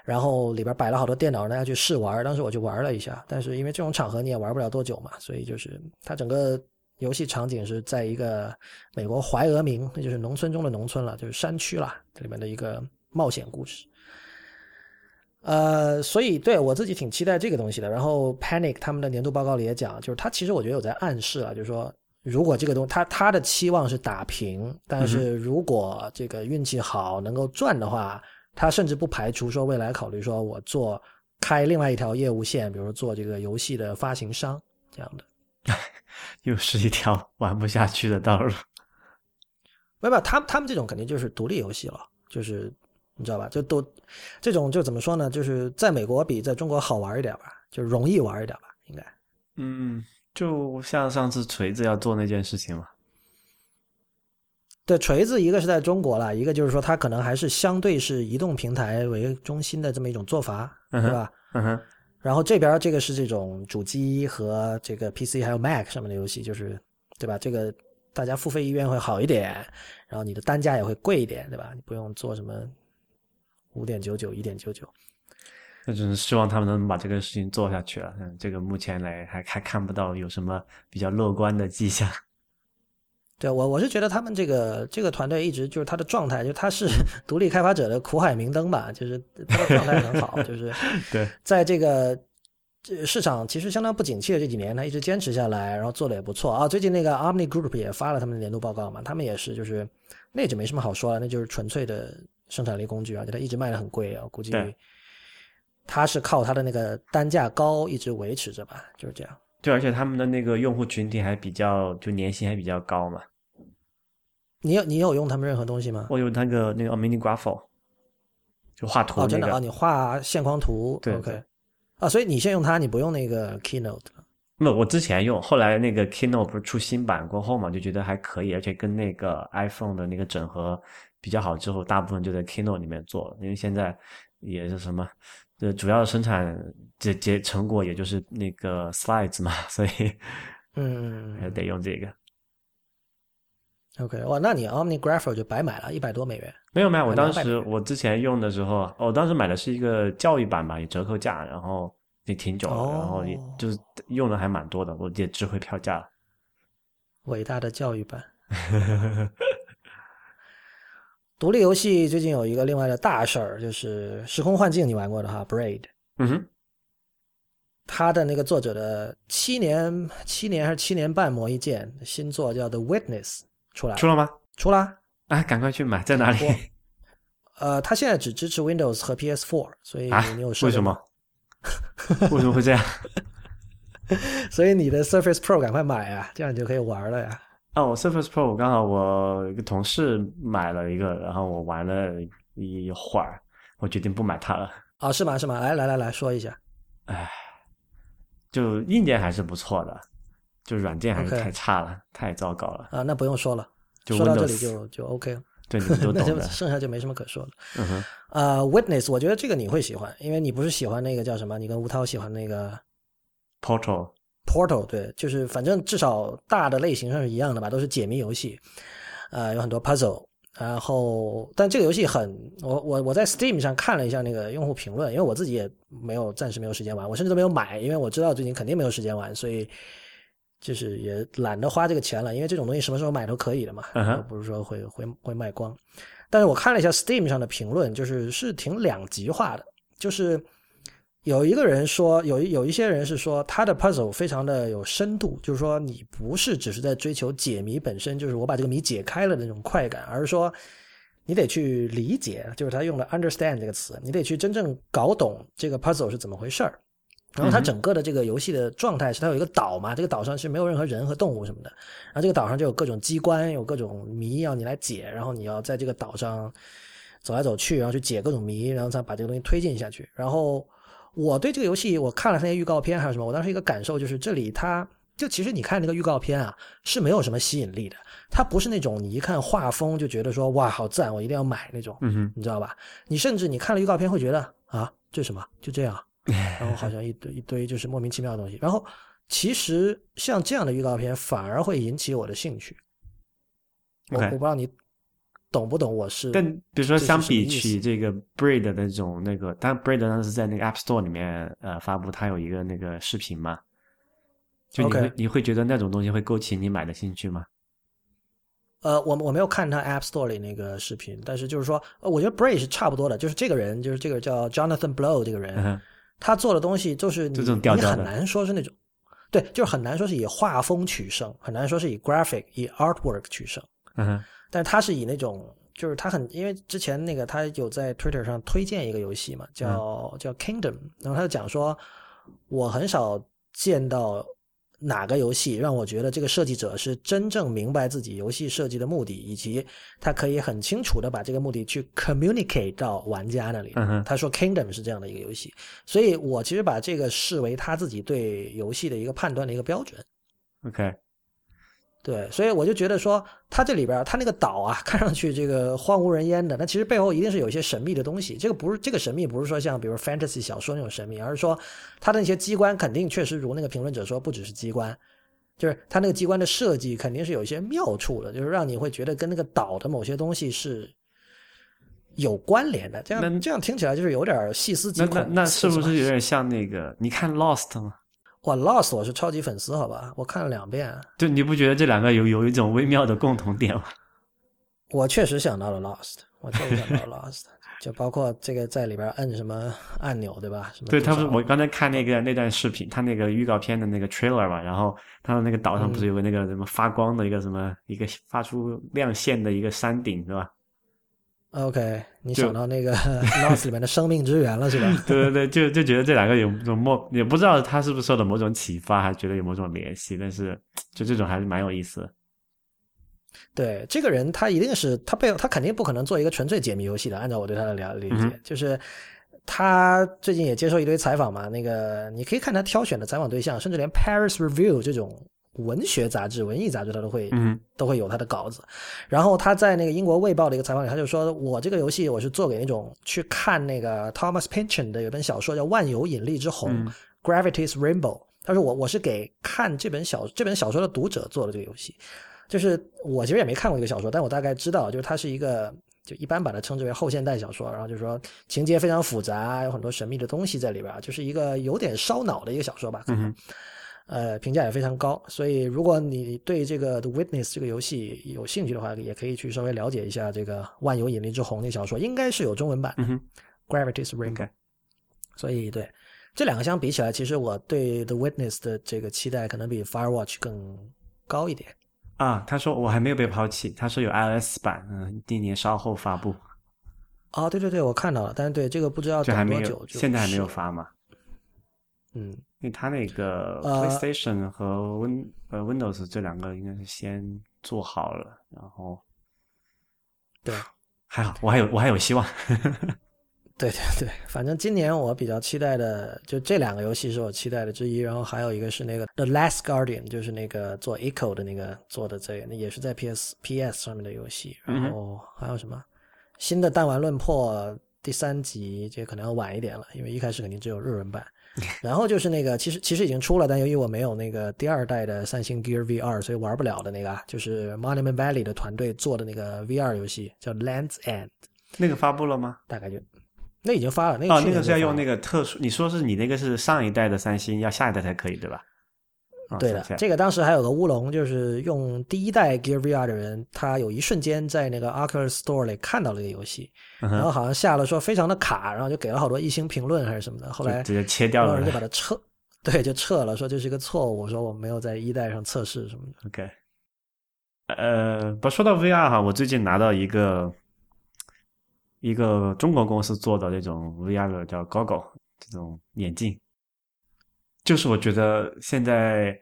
然后里边摆了好多电脑，让大家去试玩。当时我就玩了一下，但是因为这种场合你也玩不了多久嘛，所以就是它整个游戏场景是在一个美国怀俄明，那就是农村中的农村了，就是山区了，里面的一个冒险故事。呃，所以对我自己挺期待这个东西的。然后 Panic 他们的年度报告里也讲，就是他其实我觉得有在暗示了，就是说如果这个东他他的期望是打平，但是如果这个运气好能够赚的话，他甚至不排除说未来考虑说我做开另外一条业务线，比如说做这个游戏的发行商这样的。又是一条 玩不下去的道路。没有，他他们这种肯定就是独立游戏了，就是。你知道吧？就都这种就怎么说呢？就是在美国比在中国好玩一点吧，就容易玩一点吧，应该。嗯，就像上次锤子要做那件事情嘛。对，锤子一个是在中国了，一个就是说它可能还是相对是移动平台为中心的这么一种做法，嗯对吧？嗯哼，然后这边这个是这种主机和这个 PC 还有 Mac 上面的游戏，就是对吧？这个大家付费意愿会好一点，然后你的单价也会贵一点，对吧？你不用做什么五点九九、一点九九。那只是希望他们能把这个事情做下去了。嗯，这个目前来还还看不到有什么比较乐观的迹象。对我我是觉得他们这个这个团队一直就是他的状态，就他是 独立开发者的苦海明灯吧，就是他的状态很好，就是 对，在这个这市场其实相当不景气的这几年，他一直坚持下来，然后做的也不错啊。最近那个 Omni Group 也发了他们的年度报告嘛，他们也是就是那就没什么好说了，那就是纯粹的生产力工具啊，就他一直卖的很贵啊，估计对它是靠它的那个单价高一直维持着吧，就是这样。对，而且他们的那个用户群体还比较，就年薪还比较高嘛。你有你有用他们任何东西吗？我有那个那个 Mini Grapho，就画图哦，那个。真的啊，你画线框图对，OK 啊，所以你先用它，你不用那个 Keynote 那我之前用，后来那个 Keynote 不是出新版过后嘛，就觉得还可以，而且跟那个 iPhone 的那个整合比较好之后，大部分就在 Keynote 里面做了。因为现在也是什么，呃，主要的生产结结成果也就是那个 Slides 嘛，所以嗯还得用这个。，OK，哇，那你 Omni Grapho 就白买了，一百多美元。没有没有，我当时我之前用的时候，我当时买的是一个教育版吧，有折扣价，然后也挺久了，然后也哦就是用的还蛮多的，我也值回票价了。伟大的教育版。独立游戏最近有一个另外的大事儿，就是《时空幻境》，你玩过的哈，Braid，嗯哼，他的那个作者的七年、七年还是七年半磨一剑新作叫《The Witness》出来了，出了吗？出了。啊，赶快去买，在哪里？呃，他现在只支持 Windows 和 PS4，所以啊你有？设备为什么？为什么会这样？所以你的 Surface Pro 赶快买啊，这样你就可以玩了呀。哦，我 Surface Pro 刚好我一个同事买了一个，然后我玩了一会儿，我决定不买它了。啊，是吗？是吗？来来来来说一下。唉，就硬件还是不错的，就软件还是太差了太糟糕了。啊，那不用说了，就说到这里就就 OK 了，对，你们都 那就懂的。剩下就没什么可说的。嗯哼，呃，Witness，我觉得这个你会喜欢，因为你不是喜欢那个叫什么？你跟吴涛喜欢那个，Portal，Portal，对，就是反正至少大的类型上是一样的吧，都是解谜游戏，呃，有很多 puzzle。然后，但这个游戏很，我我我在 Steam 上看了一下那个用户评论，因为我自己也没有暂时没有时间玩，我甚至都没有买，因为我知道最近肯定没有时间玩，所以就是也懒得花这个钱了，因为这种东西什么时候买都可以的嘛，不是说会会会卖光。但是我看了一下 Steam 上的评论，就是是挺两极化的，就是有一个人说，有一有一些人是说他的 puzzle 非常的有深度，就是说你不是只是在追求解谜本身，就是我把这个谜解开了的那种快感，而是说你得去理解，就是他用了 understand 这个词，你得去真正搞懂这个 puzzle 是怎么回事儿。然后它嗯哼整个的这个游戏的状态是它有一个岛嘛，这个岛上是没有任何人和动物什么的，然后这个岛上就有各种机关，有各种谜要你来解，然后你要在这个岛上走来走去，然后去解各种谜，然后再把这个东西推进下去。然后我对这个游戏，我看了它那些预告片还有什么，我当时一个感受就是，这里它就其实你看那个预告片啊，是没有什么吸引力的，它不是那种你一看画风就觉得说哇好赞，我一定要买那种，嗯哼，你知道吧？你甚至你看了预告片会觉得啊这什么就这样，然后好像一堆一堆就是莫名其妙的东西，然后其实像这样的预告片反而会引起我的兴趣。我我不知道你懂不懂，我是但比如说相比起这个 Braid 的那种那个，当然 Braid 当时在那个 App Store 里面呃发布，它有一个那个视频嘛，就你会你会觉得那种东西会勾起你买的兴趣吗？呃，我我没有看他 App Store 里那个视频，但是就是说，呃我觉得 Braid 是差不多的，就是这个人，就是这个叫 Jonathan Blow 这个人，嗯，他做的东西就是你很难说是那种，对，就是很难说是以画风取胜，很难说是以 graphic 以 artwork 取胜，嗯哼，但是他是以那种，就是他很，因为之前那个他有在 Twitter 上推荐一个游戏嘛，叫、叫 Kingdom，然后他就讲说，我很少见到哪个游戏让我觉得这个设计者是真正明白自己游戏设计的目的，以及他可以很清楚的把这个目的去 communicate 到玩家那里。嗯他说 Kingdom 是这样的一个游戏，所以我其实把这个视为他自己对游戏的一个判断的一个标准。，OK。对，所以我就觉得说，它这里边儿它那个岛啊，看上去这个荒无人烟的，那其实背后一定是有一些神秘的东西。这个不是这个神秘，不是说像比如 fantasy 小说那种神秘，而是说它的那些机关肯定确实如那个评论者说，不只是机关，就是它那个机关的设计肯定是有一些妙处的，就是让你会觉得跟那个岛的某些东西是有关联的。这那样这样听起来就是有点细思极恐。那那是不是有点像那个？你看 Lost 吗？哇，Lost 我是超级粉丝，好吧，我看了两遍。就你不觉得这两个有有一种微妙的共同点吗？我确实想到了 Lost，我确实想到了 Lost，就包括这个在里边摁什么按钮，对吧？对，他不是我刚才看那个那段视频，他那个预告片的那个 trailer 嘛，然后他的那个岛上不是有个那个什么发光的一个什么一个发出亮线的一个山顶是吧？OK，你想到那个 Lost 里面的生命之源了是吧？对对对，就就觉得这两个有种莫也不知道他是不是受了某种启发，还觉得有某种联系，但是就这种还是蛮有意思的。对，这个人他一定是他背后他肯定不可能做一个纯粹解谜游戏的，按照我对他的了理解，嗯就是他最近也接受一堆采访嘛，那个你可以看他挑选的采访对象，甚至连 Paris Review 这种文学杂志、文艺杂志他都会嗯都会有他的稿子。然后他在那个英国卫报的一个采访里，他就说：“我这个游戏我是做给那种去看那个 Thomas Pynchon 的有本小说叫《万有引力之虹》嗯 （Gravity's Rainbow）。他说我我是给看这本小这本小说的读者做的这个游戏。就是我其实也没看过这个小说，但我大概知道，就是它是一个就一般把它称之为后现代小说，然后就是说情节非常复杂，有很多神秘的东西在里边儿，就是一个有点烧脑的一个小说吧，可能。嗯呃，评价也非常高，所以如果你对这个《The Witness》这个游戏有兴趣的话，也可以去稍微了解一下这个《万有引力之虹》那小说，应该是有中文版的 Gravity's。，OK，所以对这两个相比起来，其实我对《The Witness》的这个期待可能比《Firewatch》更高一点。啊，他说我还没有被抛弃，他说有 iOS 版，嗯，今年稍后发布，哦，对对对，我看到了，但是对这个不知道就还没有等多久，，现在还没有。发嘛。嗯，因为他那个呃 PlayStation 和 Win 呃 Windows 这两个应该是先做好了，然后对，还好，我还有我还有希望。对 对对，反正今年我比较期待的，就这两个游戏是我期待的之一，然后还有一个是那个《The Last Guardian》，就是那个做 Echo 的那个做的这个，那也是在 PS PS 上面的游戏。然后还有什么新的《弹丸论破》第三集，这可能要晚一点了，因为一开始肯定只有日文版。然后就是那个，其实其实已经出了，但由于我没有那个第二代的三星 Gear VR，所以玩不了的那个啊，就是 Monument Valley 的团队做的那个 VR 游戏，叫 Lands End，那个发布了吗？大概就那已经发了，那个那个是要用那个特殊，你说是你那个是上一代的三星，要下一代才可以，对吧？啊对的这个当时还有个乌龙，就是用第一代 Gear VR 的人，他有一瞬间在那个 Oculus Store 里看到了一个游戏，嗯然后，好像下了说非常的卡，然后就给了好多一星评论还是什么的，后来直接切掉了然后人就把它撤，对，就撤了，说这是一个错误，说我没有在一代上测试什么的。OK，呃，不说到 VR 哈，我最近拿到一个一个中国公司做的那种 VR 的叫 Goggle 这种眼镜，就是我觉得现在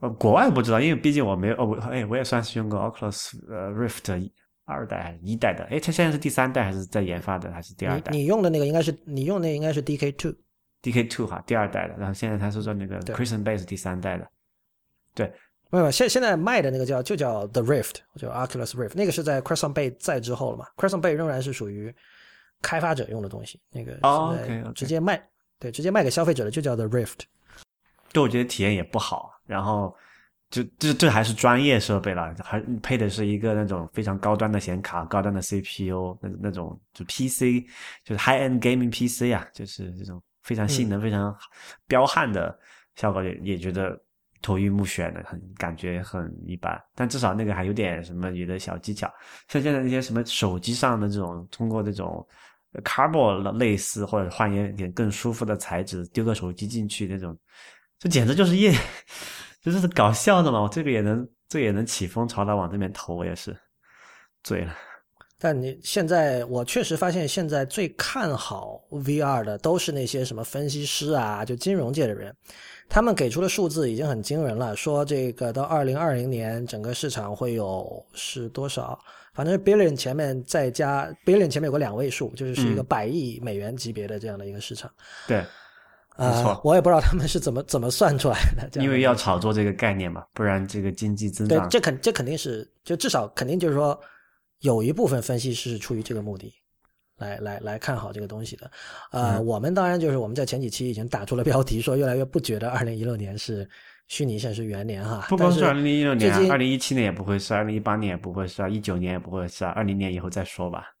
呃国外不知道，因为毕竟我没有哦，我哎我也算是用过 Oculus 呃 Rift 二代还是一代的，哎，它现在是第三代还是在研发的还是第二代你你用的那个应该是你用的应该是 DK Two，？DK Two 哈，第二代的，然后现在它是说那个对 Crystal Bay 是第三代的，对没有，现现在卖的那个叫就叫 The Rift，就 Oculus Rift，那个是在 Crescent Bay 在之后了嘛？Crescent Bay 仍然是属于开发者用的东西，那个直接卖，对，直接卖给消费者的就叫 The Rift。对我觉得体验也不好，然后就这这还是专业设备了，还配的是一个那种非常高端的显卡、高端的 CPU，那那种就 PC，就是 high end gaming PC 啊，就是这种非常性能、非常彪悍的效果也，也觉得头晕目眩的，很感觉很一般。但至少那个还有点什么有的小技巧，像现在那些什么手机上的这种，通过这种。Carbon 类似或者换一点更舒服的材质，丢个手机进去那种，这简直就是业，这就是搞笑的嘛！我这个也能，这也能起风潮来往这边投，我也是醉了。但你现在，我确实发现，现在最看好 VR 的都是那些什么分析师啊，就金融界的人，他们给出的数字已经很惊人了，说这个到二零二零年整个市场会有是多少？反正 billion 前面再加 billion 前面有个两位数，就是是一个嗯百亿美元级别的这样的一个市场。对，啊、错我也不知道他们是怎么 怎么算出来的，这样因为要炒作这个概念嘛，不然这个经济增长，对这肯这肯定是就至少肯定就是说有一部分分析师是出于这个目的来来来看好这个东西的。呃，嗯我们当然就是我们在前几期已经打出了标题，说越来越不觉得二零一六年是虚拟现实元年哈。不光是二零一六年二零一七年也不会是，二零一八年也不会是，一九年也不会是，二零年以后再说吧。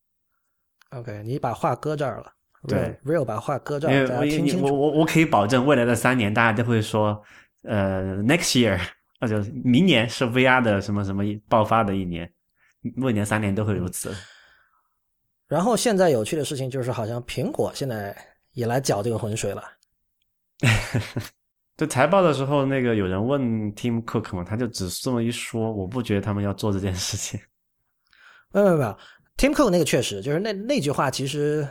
OK，你把话搁这儿了。对 Real 把话搁这因儿，大家听清楚。我我可以保证，未来的三年大家都会说，呃，next year，或者明年是 VR 的什么什么爆发的一年，未年三年都会如此。然后现在有趣的事情就是，好像苹果现在也来搅这个浑水了。就财报的时候，那个有人问 Tim Cook 嘛，他就只这么一说，我不觉得他们要做这件事情。没有没有没有，Tim Cook 那个确实就是那那句话，其实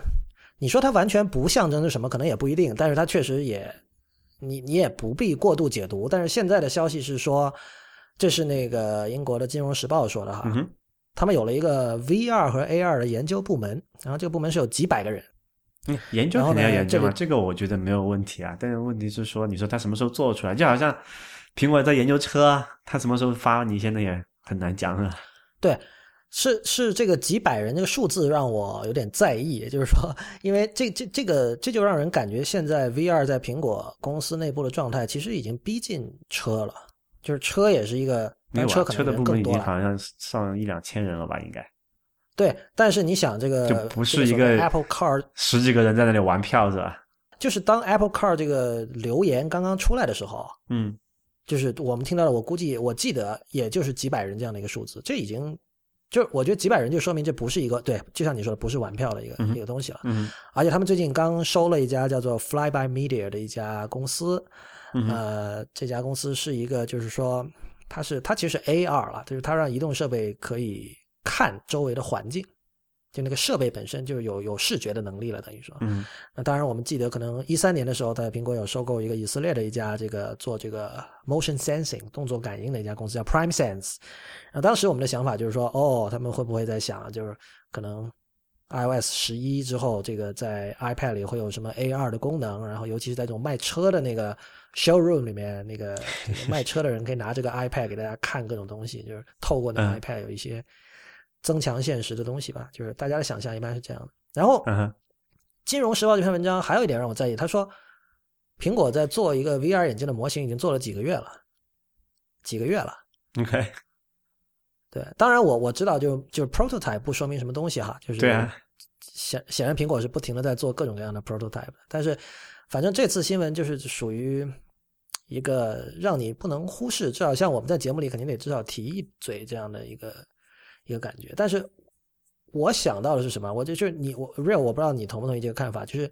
你说它完全不象征着什么，可能也不一定，但是它确实也，你你也不必过度解读。但是现在的消息是说，这是那个英国的《金融时报》说的哈，嗯，他们有了一个 VR 和 AR 的研究部门，然后这个部门是有几百个人，嗯，研究肯定要研究嘛，这个我觉得没有问题啊。但是问题是说，你说他什么时候做出来？就好像苹果在研究车啊，他什么时候发，你现在也很难讲了。对，是是这个几百人这个数字让我有点在意，就是说，因为这这这个这就让人感觉现在 VR 在苹果公司内部的状态其实已经逼近车了，就是车也是一个，但车没有啊，可能人车的部门已更多了，经好像上一两千人了吧，应该对，但是你想这个就不是一个 Apple Car，十几个人在那里玩票是吧？就是当 Apple Car 这个留言刚刚出来的时候，嗯，就是我们听到的，我估计我记得也就是几百人这样的一个数字，这已经就我觉得几百人就说明这不是一个对，就像你说的不是玩票的一个、嗯一个东西了。嗯而且他们最近刚收了一家叫做 Flyby Media 的一家公司，嗯呃，这家公司是一个就是说它是它其实是 AR 了，就是它让移动设备可以看周围的环境。就那个设备本身就有有视觉的能力了，等于说，嗯那当然，我们记得可能一三年的时候，在苹果有收购一个以色列的一家这个做这个 motion sensing 动作感应的一家公司，叫 Prime Sense。然后当时我们的想法就是说，哦，他们会不会在想，就是可能 iOS 十一之后，这个在 iPad 里会有什么 AR 的功能？然后尤其是在这种卖车的那个 showroom 里面，那个 卖车的人可以拿这个 iPad 给大家看各种东西，就是透过那个嗯 iPad 有一些增强现实的东西吧。就是大家的想象一般是这样的。然后，嗯，金融时报这篇文章还有一点让我在意，他说苹果在做一个 VR 眼镜的模型已经做了几个月了，几个月了。OK，对，当然我我知道就就是 prototype 不说明什么东西哈，就是对啊，显显然苹果是不停的在做各种各样的 prototype，但是反正这次新闻就是属于一个让你不能忽视，至少像我们在节目里肯定得至少提一嘴这样的一个一个感觉。但是我想到的是什么？我就就是你我 real 我不知道你同不同意这个看法，就是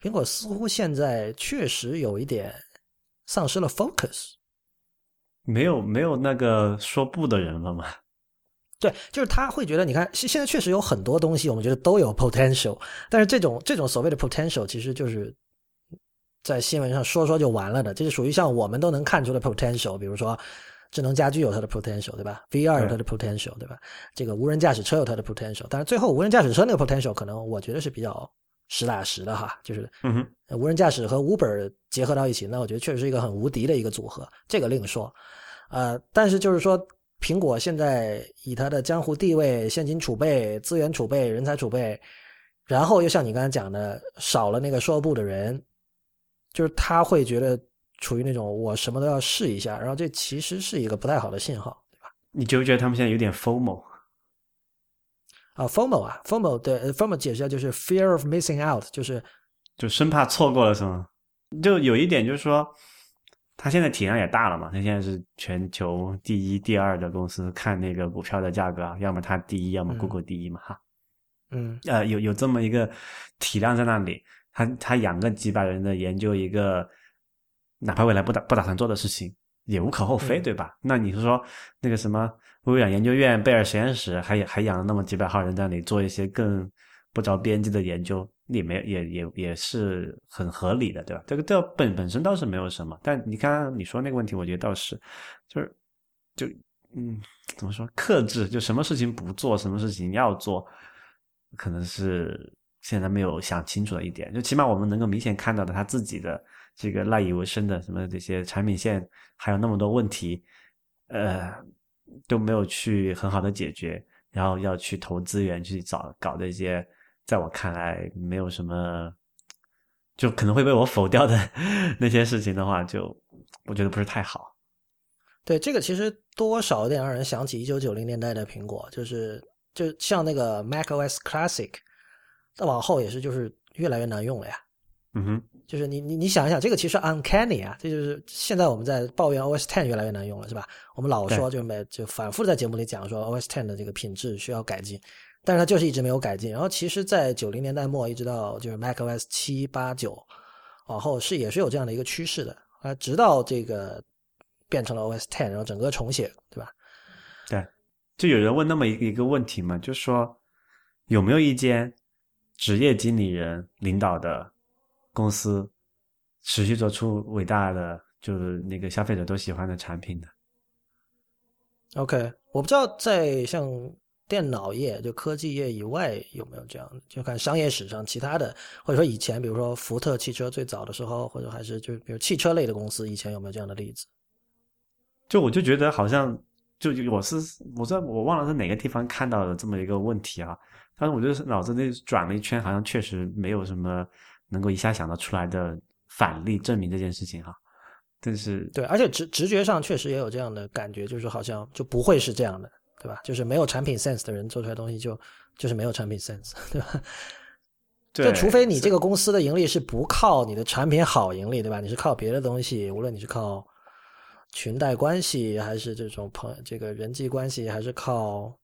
苹果似乎现在确实有一点丧失了 focus。没有没有那个说不的人了嘛？对，就是他会觉得，你看现现在确实有很多东西，我们觉得都有 potential，但是这种这种所谓的 potential，其实就是在新闻上说说就完了的，这是属于像我们都能看出的 potential，比如说智能家居有它的 potential，对吧？VR 有它的 potential，对吧？这个无人驾驶车有它的 potential，但是最后无人驾驶车那个 potential 可能我觉得是比较实打实的哈，就是无人驾驶和 Uber 结合到一起，那我觉得确实是一个很无敌的一个组合，这个另说。呃，但是就是说，苹果现在以它的江湖地位、现金储备、资源储备、人才储备，然后又像你刚才讲的，少了那个说不的人，就是他会觉得处于那种我什么都要试一下，然后这其实是一个不太好的信号。对吧你觉不觉得他们现在有点 FOMO？啊，FOMO 啊，FOMO 对呃，FOMO 解释一下就是 fear of missing out，就是就生怕错过了什么。就有一点就是说，他现在体量也大了嘛，他现在是全球第一、第二的公司，看那个股票的价格啊，要么他第一，要么嗯 Google 第一嘛，哈。嗯呃，有有这么一个体量在那里，他他养个几百人的研究一个，哪怕未来不打不打算做的事情，也无可厚非，嗯对吧？那你是说那个什么微软研究院、贝尔实验室，还还养了那么几百号人在那里做一些更不着边际的研究，也没也也也是很合理的，对吧？这个这本本身倒是没有什么，但你刚刚你说那个问题，我觉得倒是，就是就嗯，怎么说克制？就什么事情不做，什么事情要做，可能是现在没有想清楚的一点，就起码我们能够明显看到的，他自己的这个赖以为生的什么这些产品线，还有那么多问题，呃，都没有去很好的解决，然后要去投资源去找搞这些，在我看来没有什么，就可能会被我否掉的 那些事情的话，就我觉得不是太好。对，这个其实多少有点让人想起一九九零年代的苹果，就是就像那个 Mac OS Classic。再往后也是，就是越来越难用了呀。嗯哼，就是你你你想一想，这个其实 uncanny 啊，这就是现在我们在抱怨 OS Ten 越来越难用了，是吧？我们老说就每就反复在节目里讲说 OS Ten 的这个品质需要改进，但是它就是一直没有改进。然后其实，在九零年代末一直到就是 Mac OS 七八九往后是也是有这样的一个趋势的啊，直到这个变成了 OS Ten，然后整个重写，对吧？对，就有人问那么一一个问题嘛，就是说有没有一间。职业经理人领导的公司，持续做出伟大的，就是那个消费者都喜欢的产品的。OK，我不知道在像电脑业、就科技业以外有没有这样的，就看商业史上其他的，或者说以前，比如说福特汽车最早的时候，或者还是就比如汽车类的公司以前有没有这样的例子？就我就觉得好像，就我是我在我忘了是哪个地方看到的这么一个问题啊。但是我觉得脑子里转了一圈，好像确实没有什么能够一下想到出来的反例证明这件事情哈。但是对，而且直直觉上确实也有这样的感觉，就是好像就不会是这样的，对吧？就是没有产品 sense 的人做出来东西就就是没有产品 sense，对吧？就除非你这个公司的盈利是不靠你的产品好盈利，对吧？你是靠别的东西，无论你是靠裙带关系，还是这种朋这个人际关系，还是靠。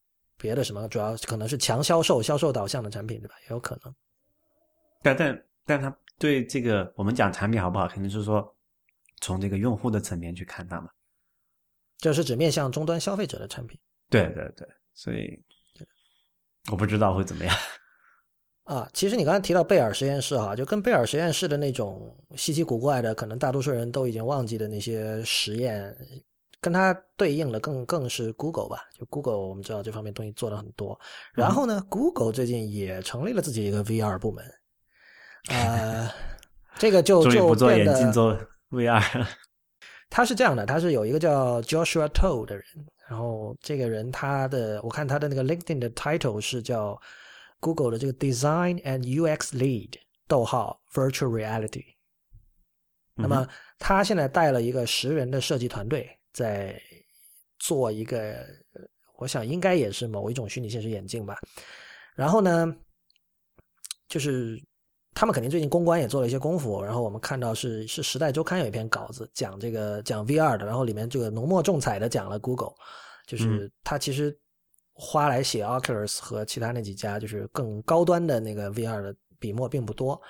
别的什么，主要可能是强销售、销售导向的产品，对吧？也有可能。但但但他对这个，我们讲产品好不好，肯定是说从这个用户的层面去看它嘛。就是指面向终端消费者的产品。对对对，所以我不知道会怎么样。啊，其实你刚才提到贝尔实验室哈，就跟贝尔实验室的那种稀奇古怪的，可能大多数人都已经忘记的那些实验。跟它对应的更更是 Google 吧，就 Google 我们知道这方面东西做的很多。然后呢，Google 最近也成立了自己一个 VR 部门，呃，这个就就不做眼镜做 VR。他是这样的，他是有一个叫 Joshua To 的人，然后这个人他的我看他的那个 LinkedIn 的 title 是叫 Google 的这个 Design and UX Lead，逗号 Virtual Reality。那么他现在带了一个十人的设计团队。在做一个，我想应该也是某一种虚拟现实眼镜吧。然后呢，就是他们肯定最近公关也做了一些功夫。然后我们看到是是时代周刊有一篇稿子讲这个讲 VR 的，然后里面这个浓墨重彩的讲了 Google，就是他其实花来写 Oculus 和其他那几家就是更高端的那个 VR 的笔墨并不多。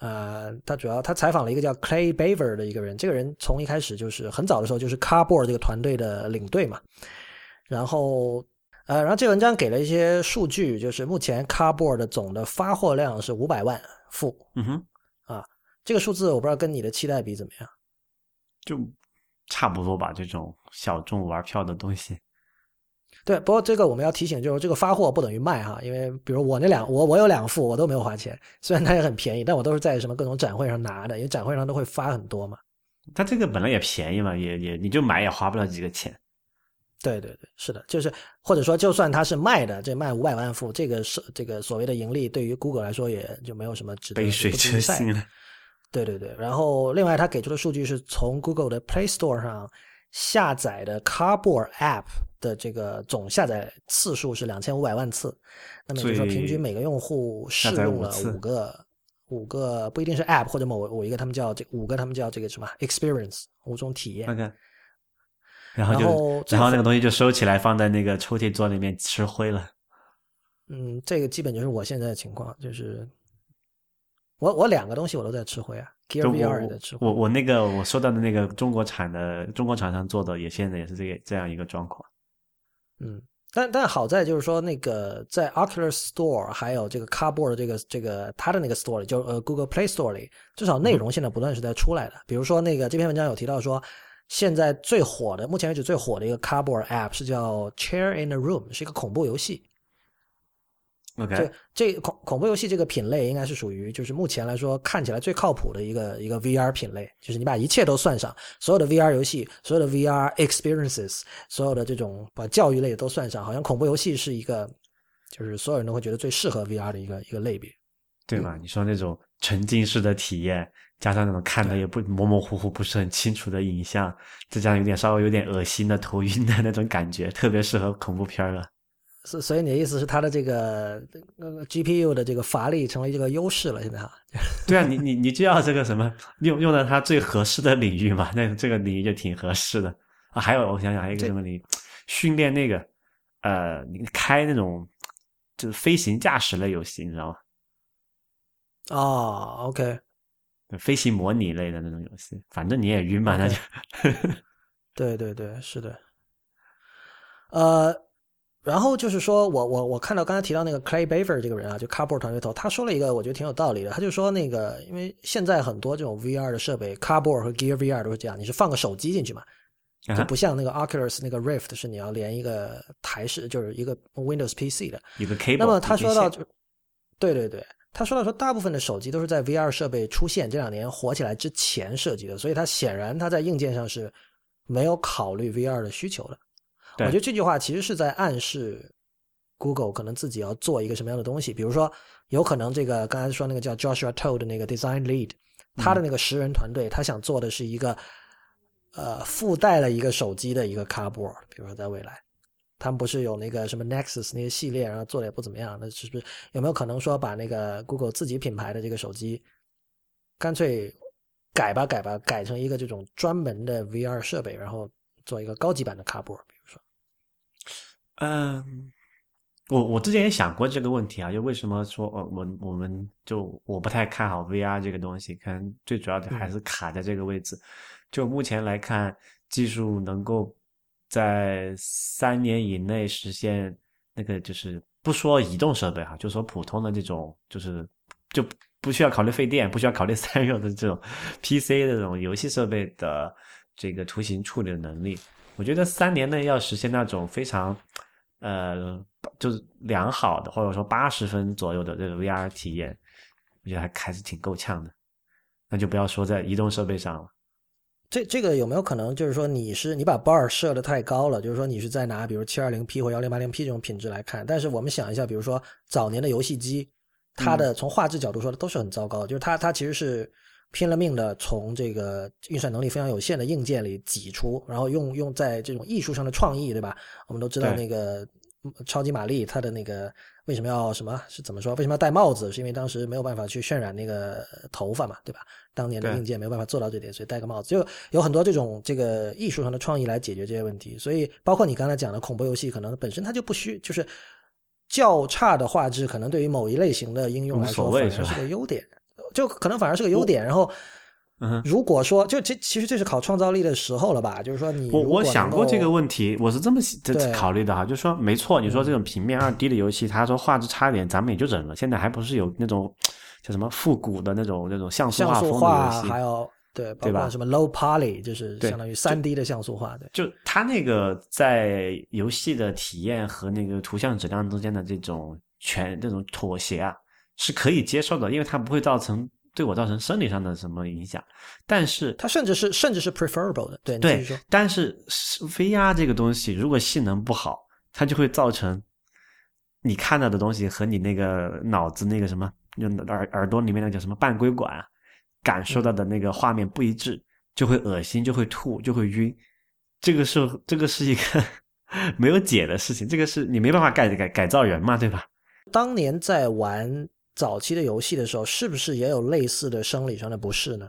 呃，他主要他采访了一个叫 Clay Baver 的一个人，这个人从一开始就是很早的时候就是 Cardboard 这个团队的领队嘛。然后，呃，然后这文章给了一些数据，就是目前 Cardboard 总的发货量是五百万副。嗯哼，啊，这个数字我不知道跟你的期待比怎么样，就差不多吧，这种小众玩票的东西。对，不过这个我们要提醒，就是这个发货不等于卖哈，因为比如我那两我我有两副，我都没有花钱，虽然它也很便宜，但我都是在什么各种展会上拿的，因为展会上都会发很多嘛。它这个本来也便宜嘛，也也你就买也花不了几个钱。对对对，是的，就是或者说就算它是卖的，这卖五百万副，这个是这个所谓的盈利，对于 Google 来说也就没有什么值得杯水车薪了。对对对，然后另外他给出的数据是从 Google 的 Play Store 上下载的 Cardboard App。的这个总下载次数是两千五百万次，那么就说平均每个用户试用了五个五个不一定是 App 或者某某一个他们叫这五个他们叫这个什么 Experience 五种体验。然后就然后那个东西就收起来放在那个抽屉桌里面吃灰了。嗯，这个基本就是我现在的情况，就是我我两个东西我都在吃灰啊，Gear VR 在吃灰。我我那个我收到的那个中国产的中国厂商做的也现在也是这个这样一个状况。嗯，但但好在就是说，那个在 Oculus Store 还有这个 Cardboard 这个这个它的那个 Store 里，就呃 Google Play Store 里，至少内容现在不断是在出来的。比如说那个这篇文章有提到说，现在最火的，目前为止最火的一个 Cardboard App 是叫 Chair in a Room，是一个恐怖游戏。OK，这这恐恐怖游戏这个品类应该是属于就是目前来说看起来最靠谱的一个一个 VR 品类，就是你把一切都算上，所有的 VR 游戏，所有的 VR experiences，所有的这种把教育类都算上，好像恐怖游戏是一个就是所有人都会觉得最适合 VR 的一个一个类别。对吧？你说那种沉浸式的体验，加上那种看的也不模模糊糊、不是很清楚的影像，再加上有点稍微有点恶心的头晕的那种感觉，特别适合恐怖片了。所所以你的意思是它的这个呃 GPU 的这个乏力成为这个优势了？现在哈？对啊，你你你就要这个什么用用到它最合适的领域嘛？那这个领域就挺合适的啊。还有我想想，还有一个什么领域？训练那个呃，你开那种就是飞行驾驶类游戏，你知道吗？哦，OK，飞行模拟类的那种游戏，反正你也晕嘛，那就。对对对，是的。呃，然后就是说我我我看到刚才提到那个 Clay Baver 这个人啊，就 Cardboard 团队头，他说了一个我觉得挺有道理的，他就说那个因为现在很多这种 VR 的设备，Cardboard 和 Gear VR 都是这样，你是放个手机进去嘛，就不像那个 Oculus 那个 Rift 是你要连一个台式，就是一个 Windows PC 的一个 cable。那么他说到就，对对对。他说到说，大部分的手机都是在 VR 设备出现这两年火起来之前设计的，所以它显然它在硬件上是没有考虑 VR 的需求的。我觉得这句话其实是在暗示 Google 可能自己要做一个什么样的东西，比如说，有可能这个刚才说那个叫 Joshua Todd 的那个 Design Lead，他的那个十人团队，他想做的是一个呃附带了一个手机的一个 Cardboard，比如说在未来。他们不是有那个什么 Nexus 那些系列，然后做的也不怎么样，那是不是有没有可能说把那个 Google 自己品牌的这个手机，干脆改吧改吧，改成一个这种专门的 VR 设备，然后做一个高级版的 Cardboard，比如说，嗯，我我之前也想过这个问题啊，就为什么说呃我我们就我不太看好 VR 这个东西，可能最主要的还是卡在这个位置，就目前来看，技术能够。在三年以内实现那个，就是不说移动设备哈，就说普通的这种，就是就不需要考虑费电，不需要考虑 散热的这种 PC 的这种游戏设备的这个图形处理的能力，我觉得三年内要实现那种非常呃就是良好的，或者说八十分左右的这个 VR 体验，我觉得还还是挺够呛的。那就不要说在移动设备上了。这这个有没有可能，就是说你是你把 bar 设的太高了，就是说你是在拿比如七二零 P 或幺零八零 P 这种品质来看，但是我们想一下，比如说早年的游戏机，它的从画质角度说的都是很糟糕，就是它它其实是拼了命的从这个运算能力非常有限的硬件里挤出，然后用用在这种艺术上的创意，对吧？我们都知道那个超级玛丽，它的那个为什么要什么是怎么说？为什么要戴帽子？是因为当时没有办法去渲染那个头发嘛，对吧？当年的硬件没有办法做到这点，所以戴个帽子，就有很多这种这个艺术上的创意来解决这些问题。所以，包括你刚才讲的恐怖游戏，可能本身它就不需，就是较差的画质，可能对于某一类型的应用来说反而是个优点，就可能反而是个优点。然后，如果说就这其实这是考创造力的时候了吧？就是说你我我想过这个问题，我是这么考虑的哈，就是说没错，你说这种平面二 D 的游戏，他说画质差一点，咱们也就忍了。现在还不是有那种。叫什么复古的那种那种像素画风的游戏，还有对对吧？什么 low poly 就是相当于三 D 的像素画，对。就它那个在游戏的体验和那个图像质量之间的这种全这种妥协啊，是可以接受的，因为它不会造成对我造成生理上的什么影响。但是它甚至是甚至是 preferable 的，对对。但是 VR 这个东西如果性能不好，它就会造成你看到的东西和你那个脑子那个什么。就耳耳朵里面那叫什么半规管，感受到的那个画面不一致，就会恶心，就会吐，就会晕。这个是这个是一个 没有解的事情，这个是你没办法改改改造人嘛，对吧？当年在玩早期的游戏的时候，是不是也有类似的生理上的不适呢？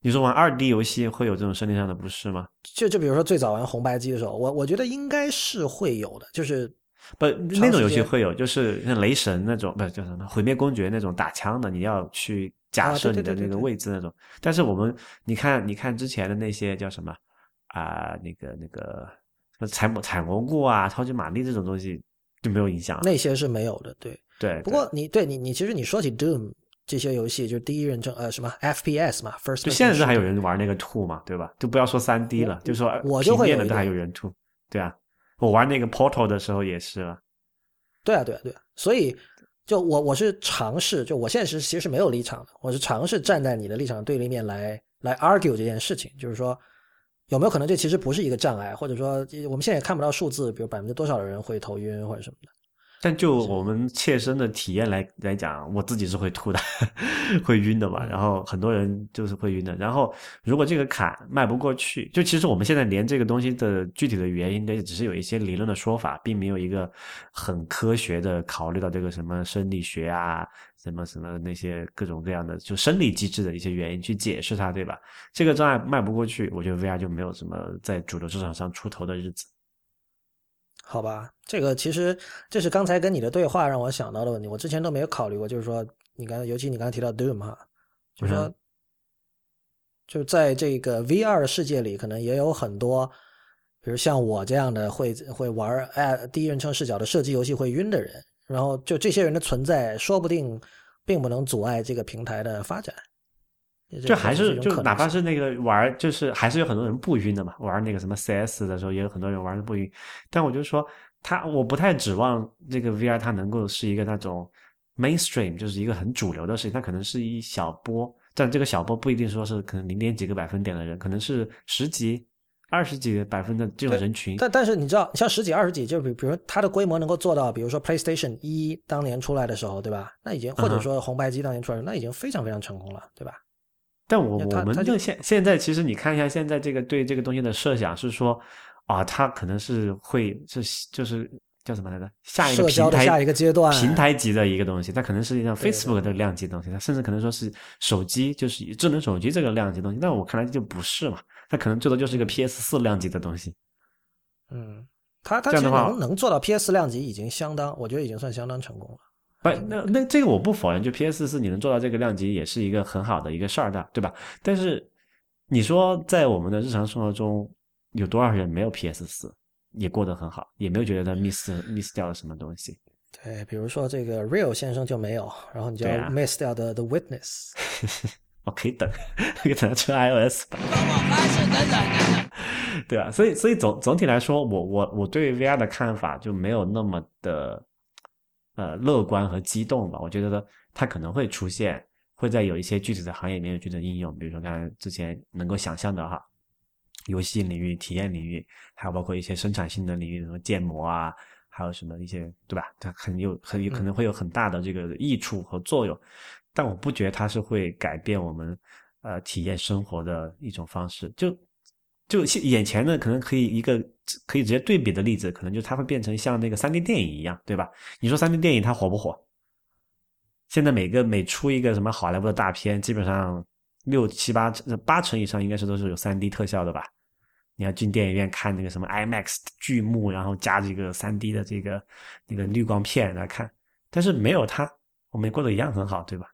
你说玩二 D 游戏会有这种生理上的不适吗？就就比如说最早玩红白机的时候，我我觉得应该是会有的，就是。不，那种游戏会有，就是像雷神那种，不是叫什么毁灭公爵那种打枪的，你要去假设你的那个位置那种。但是我们，你看，你看之前的那些叫什么啊？那个那个什么采蘑采蘑菇啊，超级玛丽这种东西就没有影响。那些是没有的，对对。不过你对你你其实你说起 Doom 这些游戏，就是第一人称呃什么 FPS 嘛，First。就现在还有人玩那个 Two 嘛，对吧？就不要说三 D 了，就说我就会的都还有人 Two，，对啊。我玩那个 Portal 的时候也是了，对啊，对啊，对啊。所以，就我我是尝试，就我现在是其实是没有立场的，我是尝试站在你的立场对立面来来 argue 这件事情，就是说有没有可能这其实不是一个障碍，或者说我们现在也看不到数字，比如百分之多少的人会头晕或者什么的。但就我们切身的体验来来讲，我自己是会吐的，会晕的嘛。然后很多人就是会晕的。然后如果这个坎迈不过去，就其实我们现在连这个东西的具体的原因，也只是有一些理论的说法，并没有一个很科学的考虑到这个什么生理学啊，什么什么那些各种各样的就生理机制的一些原因去解释它，对吧？这个障碍迈不过去，我觉得 VR 就没有什么在主流市场上出头的日子。好吧，这个其实这是刚才跟你的对话让我想到的问题，我之前都没有考虑过。就是说，你刚尤其你刚才提到 Doom 哈，就是说，就在这个 VR 的世界里，可能也有很多，比如像我这样的会会玩哎第一人称视角的射击游戏会晕的人，然后就这些人的存在，说不定并不能阻碍这个平台的发展。就还是就哪怕是那个玩，就是还是有很多人不晕的嘛。玩那个什么 CS 的时候，也有很多人玩的不晕。但我就说，他我不太指望这个 VR 它能够是一个那种 mainstream，就是一个很主流的事情。它可能是一小波，但这个小波不一定说是可能零点几个百分点的人，可能是十几、二十几百分的这种人群。但但是你知道，像十几、二十几，就比比如它的规模能够做到，比如说 PlayStation 一当年出来的时候，对吧？那已经或者说红白机当年出来，那已经非常非常成功了，对吧？但我我们就现现在，其实你看一下现在这个对这个东西的设想是说，啊，它可能是会是就是叫什么来着？下一个平台下一个阶段平台级的一个东西，它可能是像 Facebook 的量级东西，它甚至可能说是手机，就是智能手机这个量级东西。但我看来就不是嘛，它可能最多就是一个 PS 四量级的东西。嗯，它它其实能能做到 PS 量级已经相当，我觉得已经算相当成功了。不，那那这个我不否认，就 PS 四你能做到这个量级也是一个很好的一个事儿的，对吧？但是你说在我们的日常生活中，有多少人没有 PS 四也过得很好，也没有觉得他 miss miss 掉了什么东西？对，比如说这个 Real 先生就没有，然后你就 miss 掉的 The Witness，我可以等，可以等出 iOS 吧。对吧？所以所以总总体来说，我我我对 VR 的看法就没有那么的。呃，乐观和激动吧，我觉得它可能会出现，会在有一些具体的行业里面有具体的应用，比如说刚才之前能够想象的哈，游戏领域、体验领域，还有包括一些生产性的领域，什么建模啊，还有什么一些，对吧？它很有很有可能会有很大的这个益处和作用，但我不觉得它是会改变我们呃体验生活的一种方式，就。就眼前的可能可以一个可以直接对比的例子，可能就它会变成像那个三 D 电影一样，对吧？你说三 D 电影它火不火？现在每个每出一个什么好莱坞的大片，基本上六七八八成以上应该是都是有三 D 特效的吧？你要进电影院看那个什么 IMAX 巨幕，然后加这个三 D 的这个那个滤光片来看，但是没有它，我们过得一样很好，对吧？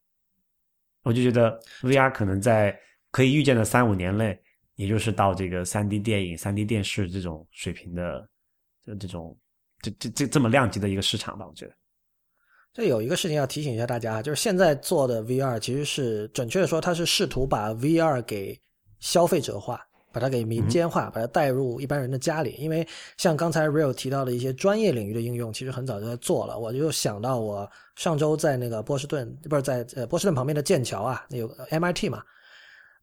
我就觉得 VR 可能在可以预见的三五年内。也就是到这个三 D 电影、三 D 电视这种水平的，就这种这这这这么量级的一个市场吧，我觉得。这有一个事情要提醒一下大家，就是现在做的 VR 其实是准确的说，它是试图把 VR 给消费者化，把它给民间化，把它带入一般人的家里。因为像刚才 Real 提到的一些专业领域的应用，其实很早就在做了。我就想到我上周在那个波士顿，不是在呃波士顿旁边的剑桥啊，那有 MIT 嘛